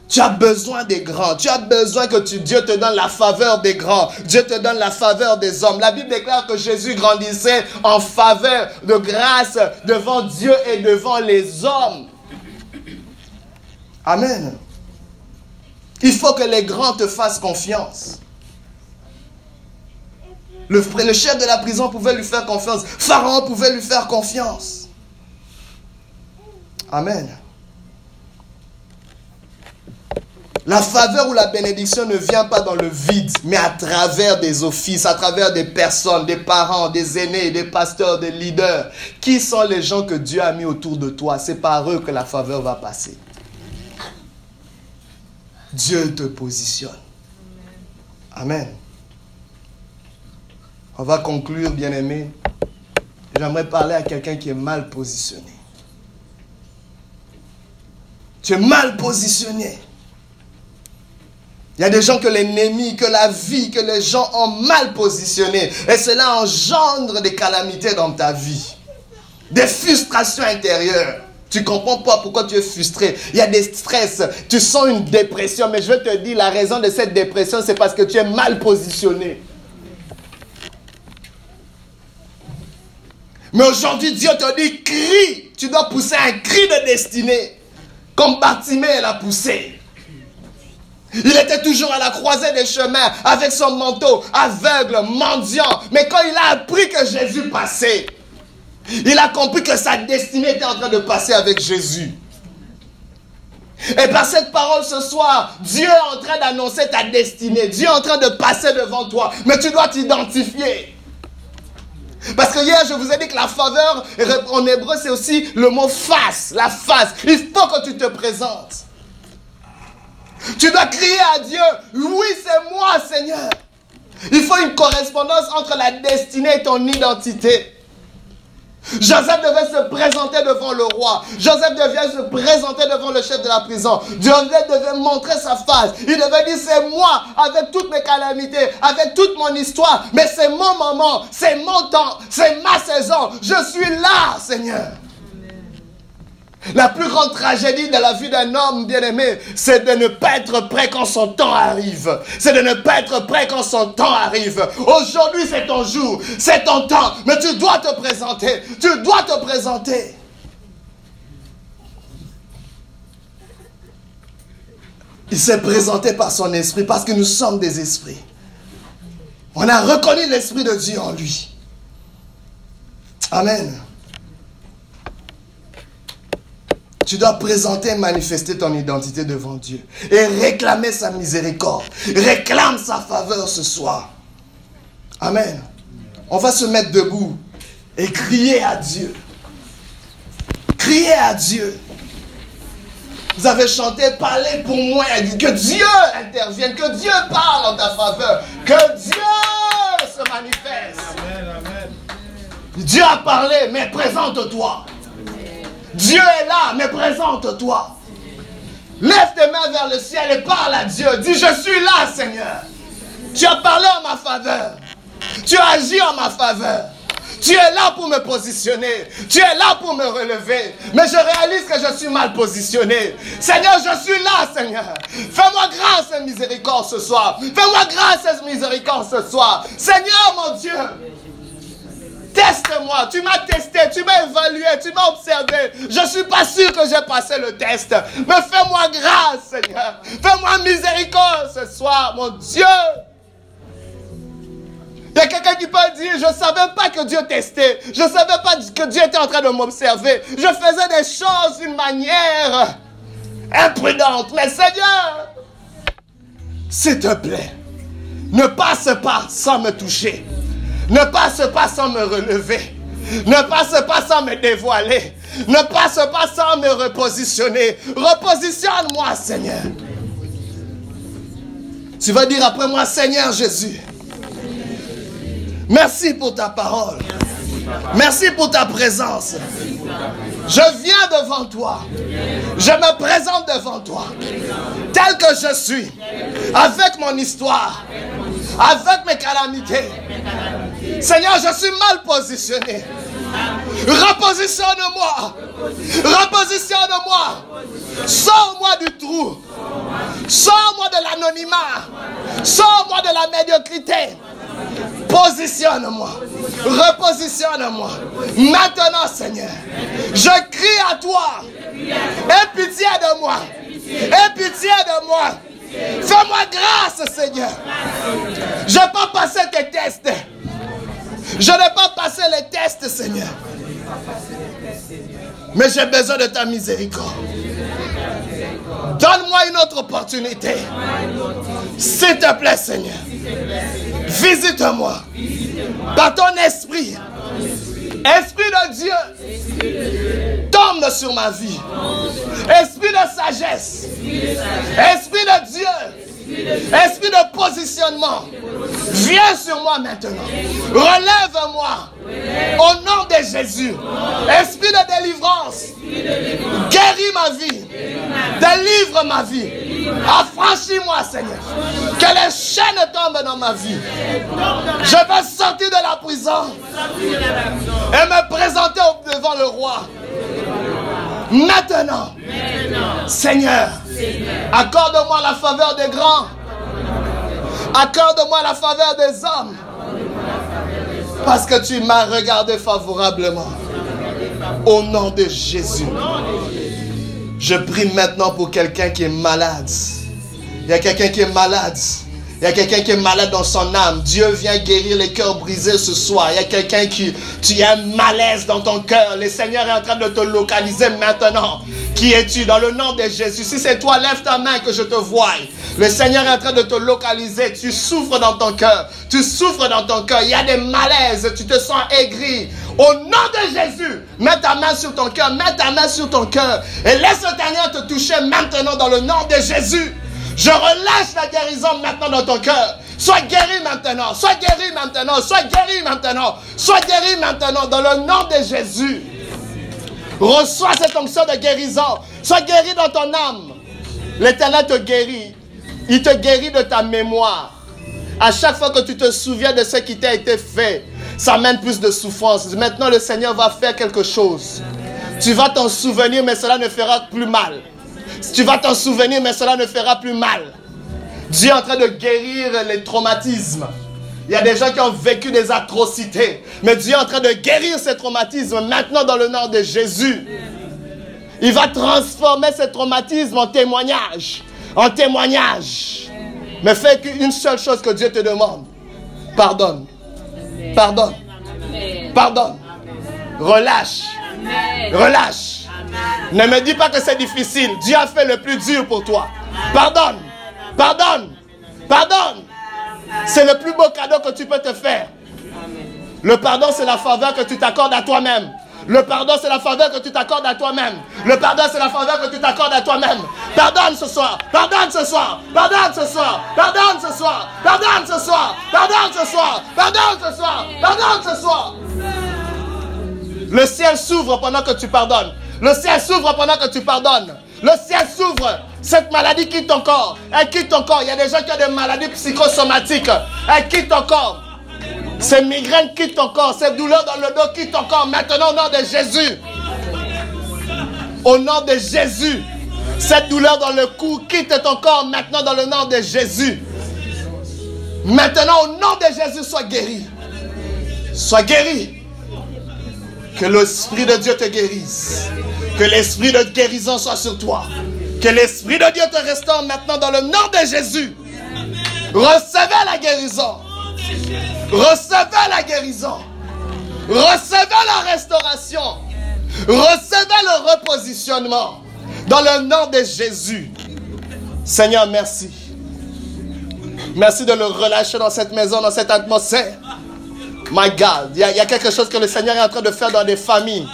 Tu as besoin des grands. Tu as besoin que Dieu te donne la faveur des grands. Dieu te donne la faveur des hommes. La Bible déclare que Jésus grandissait en faveur de grâce devant Dieu et devant les hommes. Amen. Il faut que les grands te fassent confiance. Le, chef de la prison pouvait lui faire confiance. Pharaon pouvait lui faire confiance. Amen. La faveur ou la bénédiction ne vient pas dans le vide, mais à travers des offices, à travers des personnes, des parents, des aînés, des pasteurs, des leaders. Qui sont les gens que Dieu a mis autour de toi? C'est par eux que la faveur va passer. Dieu te positionne. Amen. On va conclure, bien aimé. J'aimerais parler à quelqu'un qui est mal positionné. Tu es mal positionné. Il y a des gens que l'ennemi, que la vie, que les gens ont mal positionné. Et cela engendre des calamités dans ta vie. Des frustrations intérieures. Tu comprends pas pourquoi tu es frustré. Il y a des stress. Tu sens une dépression. Mais je vais te dire, la raison de cette dépression, c'est parce que tu es mal positionné. Mais aujourd'hui, Dieu te dit, crie. Tu dois pousser un cri de destinée. Comme Bartimée l'a poussé. Il était toujours à la croisée des chemins avec son manteau, aveugle, mendiant. Mais quand il a appris que Jésus passait, il a compris que sa destinée était en train de passer avec Jésus. Et par cette parole ce soir, Dieu est en train d'annoncer ta destinée. Dieu est en train de passer devant toi. Mais tu dois t'identifier. Parce que hier, je vous ai dit que la faveur en hébreu, c'est aussi le mot face, la face. Il faut que tu te présentes. Tu dois crier à Dieu, oui, c'est moi, Seigneur. Il faut une correspondance entre la destinée et ton identité. Joseph devait se présenter devant le roi. Joseph devait se présenter devant le chef de la prison. Joseph devait montrer sa face. Il devait dire, c'est moi, avec toutes mes calamités, avec toute mon histoire. Mais c'est mon moment, c'est mon temps, c'est ma saison. Je suis là, Seigneur. La plus grande tragédie de la vie d'un homme bien-aimé, c'est de ne pas être prêt quand son temps arrive. C'est de ne pas être prêt quand son temps arrive. Aujourd'hui, c'est ton jour, c'est ton temps, mais tu dois te présenter. Tu dois te présenter. Il s'est présenté par son esprit parce que nous sommes des esprits. On a reconnu l'esprit de Dieu en lui. Amen. Tu dois présenter et manifester ton identité devant Dieu. Et réclamer sa miséricorde. Réclame sa faveur ce soir. Amen. On va se mettre debout et crier à Dieu. Crier à Dieu. Vous avez chanté, parlez pour moi. Que Dieu intervienne, que Dieu parle en ta faveur. Que Dieu se manifeste. Amen, amen. Dieu a parlé, mais présente-toi. Dieu est là, mais présente-toi. Lève tes mains vers le ciel et parle à Dieu. Dis, je suis là, Seigneur. Tu as parlé en ma faveur. Tu as agi en ma faveur. Tu es là pour me positionner. Tu es là pour me relever. Mais je réalise que je suis mal positionné. Seigneur, je suis là, Seigneur. Fais-moi grâce et miséricorde ce soir. Fais-moi grâce et miséricorde ce soir. Seigneur, mon Dieu. Teste-moi. Tu m'as testé, tu m'as évalué, tu m'as observé. Je ne suis pas sûr que j'ai passé le test. Mais fais-moi grâce, Seigneur. Fais-moi miséricorde ce soir, mon Dieu. Il y a quelqu'un qui peut dire, je ne savais pas que Dieu testait. Je ne savais pas que Dieu était en train de m'observer. Je faisais des choses d'une manière imprudente. Mais Seigneur, s'il te plaît, ne passe pas sans me toucher. Ne passe pas sans me relever. Ne passe pas sans me dévoiler. Ne passe pas sans me repositionner. Repositionne-moi, Seigneur. Tu vas dire après moi, Seigneur Jésus. Merci pour ta parole. Merci pour ta présence. Je viens devant toi. Je me présente devant toi. Tel que je suis. Avec mon histoire. Avec mes calamités. Seigneur, je suis mal positionné. Repositionne-moi. Repositionne-moi. Sors-moi du trou. Sors-moi de l'anonymat. Sors-moi de la médiocrité. Positionne-moi. Repositionne-moi. Maintenant, Seigneur, je crie à toi. Aie pitié de moi. Aie pitié de moi. Fais-moi grâce, Seigneur. Je n'ai pas passé tes tests. Je n'ai pas passé les tests, Seigneur. Mais j'ai besoin de ta miséricorde. Donne-moi une autre opportunité. S'il te plaît, Seigneur. Visite-moi. Par ton esprit. Esprit de Dieu. Tombe sur ma vie. Esprit de sagesse. Esprit de Dieu. Esprit de positionnement. Viens sur moi maintenant. Relève-moi. Au nom de Jésus. Esprit de délivrance. Guéris ma vie. Délivre ma vie. Affranchis-moi, Seigneur. Que les chaînes tombent dans ma vie. Je veux sortir de la prison et me présenter devant le roi. Maintenant, Seigneur, accorde-moi la faveur des grands. Accorde-moi la faveur des hommes. Parce que tu m'as regardé favorablement. Au nom de Jésus. Je prie maintenant pour quelqu'un qui est malade. Il y a quelqu'un qui est malade. Il y a quelqu'un qui est malade dans son âme. Dieu vient guérir les cœurs brisés ce soir. Il y a quelqu'un qui, tu as un malaise dans ton cœur. Le Seigneur est en train de te localiser maintenant. Qui es-tu? Dans le nom de Jésus? Si c'est toi, lève ta main que je te voie. Le Seigneur est en train de te localiser. Tu souffres dans ton cœur. Tu souffres dans ton cœur. Il y a des malaises. Tu te sens aigri. Au nom de Jésus, mets ta main sur ton cœur. Mets ta main sur ton cœur. Et laisse le Seigneur te toucher maintenant dans le nom de Jésus. Je relâche la guérison maintenant dans ton cœur. Sois guéri maintenant. Sois guéri maintenant. Sois guéri maintenant. Sois guéri maintenant dans le nom de Jésus. Reçois cette onction de guérison. Sois guéri dans ton âme. L'éternel te guérit. Il te guérit de ta mémoire. À chaque fois que tu te souviens de ce qui t'a été fait, ça mène plus de souffrance. Maintenant, le Seigneur va faire quelque chose. Tu vas t'en souvenir, mais cela ne fera plus mal. Tu vas t'en souvenir, mais cela ne fera plus mal. Dieu est en train de guérir les traumatismes. Il y a des gens qui ont vécu des atrocités. Mais Dieu est en train de guérir ces traumatismes maintenant dans le nom de Jésus. Il va transformer ces traumatismes en témoignage. En témoignage. Mais fais qu'une seule chose que Dieu te demande. Pardonne. Pardonne. Pardonne. Relâche. Relâche. Ne me dis pas que c'est difficile. Dieu a fait le plus dur pour toi. Pardonne. Pardonne. Pardonne. C'est le plus beau cadeau que tu peux te faire. Le pardon, c'est la faveur que tu t'accordes à toi-même. Le pardon, c'est la faveur que tu t'accordes à toi-même. Le pardon, c'est la faveur que tu t'accordes à toi-même. Pardonne ce soir. Pardonne ce soir. Pardonne ce soir. Pardonne ce soir. Pardonne ce soir. Pardonne ce soir. Pardonne ce soir. Pardonne ce soir. Le ciel s'ouvre pendant que tu pardonnes. Le ciel s'ouvre pendant que tu pardonnes. Le ciel s'ouvre. Cette maladie quitte ton corps. Elle quitte ton corps. Il y a des gens qui ont des maladies psychosomatiques. Elle quitte ton corps. Ces migraines quittent ton corps. Ces douleurs dans le dos quittent ton corps. Maintenant, au nom de Jésus. Au nom de Jésus. Cette douleur dans le cou quitte ton corps maintenant dans le nom de Jésus. Maintenant, au nom de Jésus, sois guéri. Sois guéri. Que l'Esprit de Dieu te guérisse. Que l'Esprit de guérison soit sur toi. Que l'Esprit de Dieu te restaure maintenant dans le nom de Jésus. Recevez la guérison. Recevez la guérison. Recevez la restauration. Recevez le repositionnement. Dans le nom de Jésus. Seigneur, merci. Merci de le relâcher dans cette maison, dans cette atmosphère. My God, il y, a, quelque chose que le Seigneur est en train de faire dans des familles.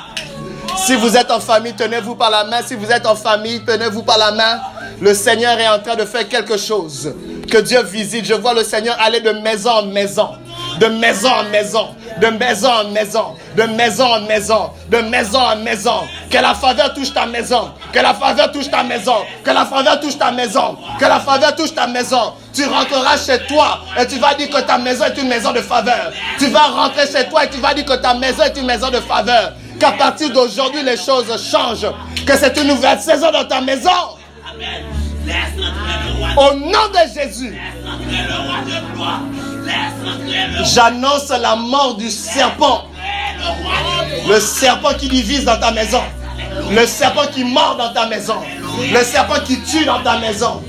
Si vous êtes en famille, tenez-vous par la main. Si vous êtes en famille, tenez-vous par la main. Le Seigneur est en train de faire quelque chose. Que Dieu visite. Je vois le Seigneur aller de maison en maison. De maison en maison. De maison en maison. De maison en maison. De maison en maison. Que la faveur touche ta maison. Que la faveur touche ta maison. Que la faveur touche ta maison. Que la faveur touche ta maison. Tu rentreras chez toi et tu vas dire que ta maison est une maison de faveur. Tu vas rentrer chez toi et tu vas dire que ta maison est une maison de faveur. Qu'à partir d'aujourd'hui, les choses changent. Que c'est une nouvelle saison dans ta maison. Au nom de Jésus. J'annonce la mort du serpent. Le serpent qui divise dans ta maison. Le serpent qui mord dans ta maison. Le serpent qui tue dans ta maison.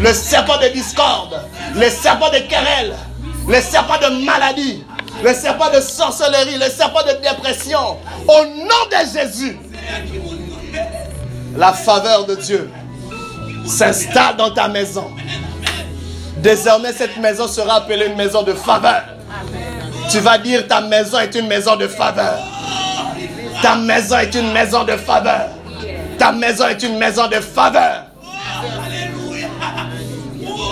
le serpent de discorde, le serpent de querelle, le serpent de maladie, le serpent de sorcellerie, le serpent de dépression. Au nom de Jésus, la faveur de Dieu s'installe dans ta maison. Désormais, cette maison sera appelée une maison de faveur. Tu vas dire ta maison est une maison de faveur. Ta maison est une maison de faveur. Ta maison est une maison de faveur.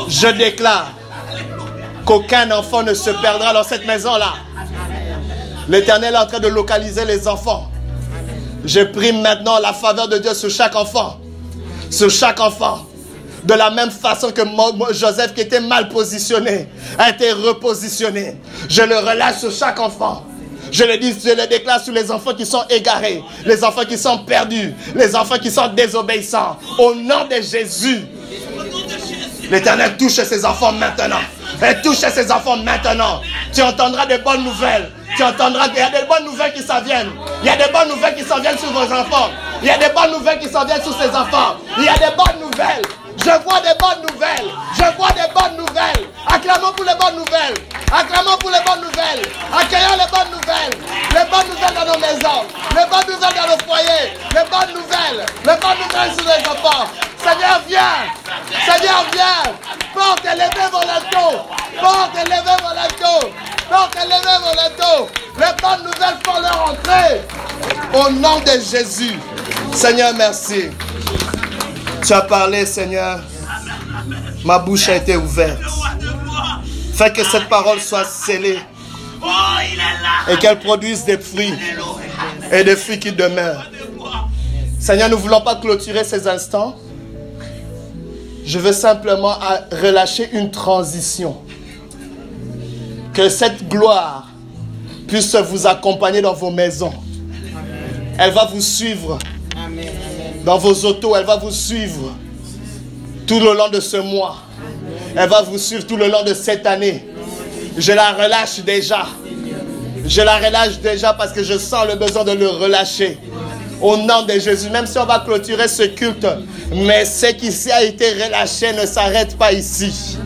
Je déclare qu'aucun enfant ne se perdra dans cette maison-là. L'Éternel est en train de localiser les enfants. Je prie maintenant la faveur de Dieu sur chaque enfant. Sur chaque enfant. De la même façon que Joseph, qui était mal positionné, a été repositionné. Je le relâche sur chaque enfant. Je le dis, je le déclare sur les enfants qui sont égarés, les enfants qui sont perdus, les enfants qui sont désobéissants. Au nom de Jésus, l'Éternel touche ses enfants maintenant. Et touche ses enfants maintenant. Tu entendras de bonnes nouvelles. Tu entendras qu'il y a des bonnes nouvelles qui s'en viennent. Il y a des bonnes nouvelles qui s'en viennent sur vos enfants. Il y a des bonnes nouvelles qui s'en viennent sur ses enfants. Il y a des bonnes nouvelles. Je vois des bonnes nouvelles. Je vois des bonnes nouvelles. Acclamons pour les bonnes nouvelles. Acclamons pour les bonnes nouvelles. Accueillons les bonnes nouvelles. Les bonnes nouvelles dans nos maisons. Les bonnes nouvelles dans nos foyers. Les bonnes nouvelles. Les bonnes nouvelles sur les enfants. Seigneur, viens. Seigneur, viens. Porte élevez vos lettres. Porte élevez vos lettres. Porte élevez vos lettres. Les bonnes nouvelles font leur entrée. Au nom de Jésus. Seigneur, merci. Tu as parlé, Seigneur. Ma bouche a été ouverte. Fais que cette parole soit scellée. Et qu'elle produise des fruits. Et des fruits qui demeurent. Seigneur, nous ne voulons pas clôturer ces instants. Je veux simplement relâcher une transition. Que cette gloire puisse vous accompagner dans vos maisons. Elle va vous suivre dans vos autos, elle va vous suivre tout le long de ce mois. Elle va vous suivre tout le long de cette année. Je la relâche déjà. Je la relâche déjà parce que je sens le besoin de le relâcher. Au nom de Jésus, même si on va clôturer ce culte, mais ce qui a été relâché ne s'arrête pas ici.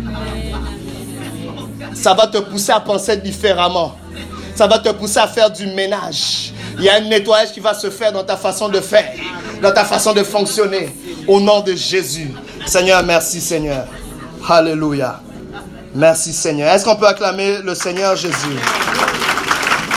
Ça va te pousser à penser différemment. Ça va te pousser à faire du ménage. Il y a un nettoyage qui va se faire dans ta façon de faire, dans ta façon de fonctionner. Au nom de Jésus. Seigneur, merci Seigneur. Alléluia. Merci Seigneur. Est-ce qu'on peut acclamer le Seigneur Jésus?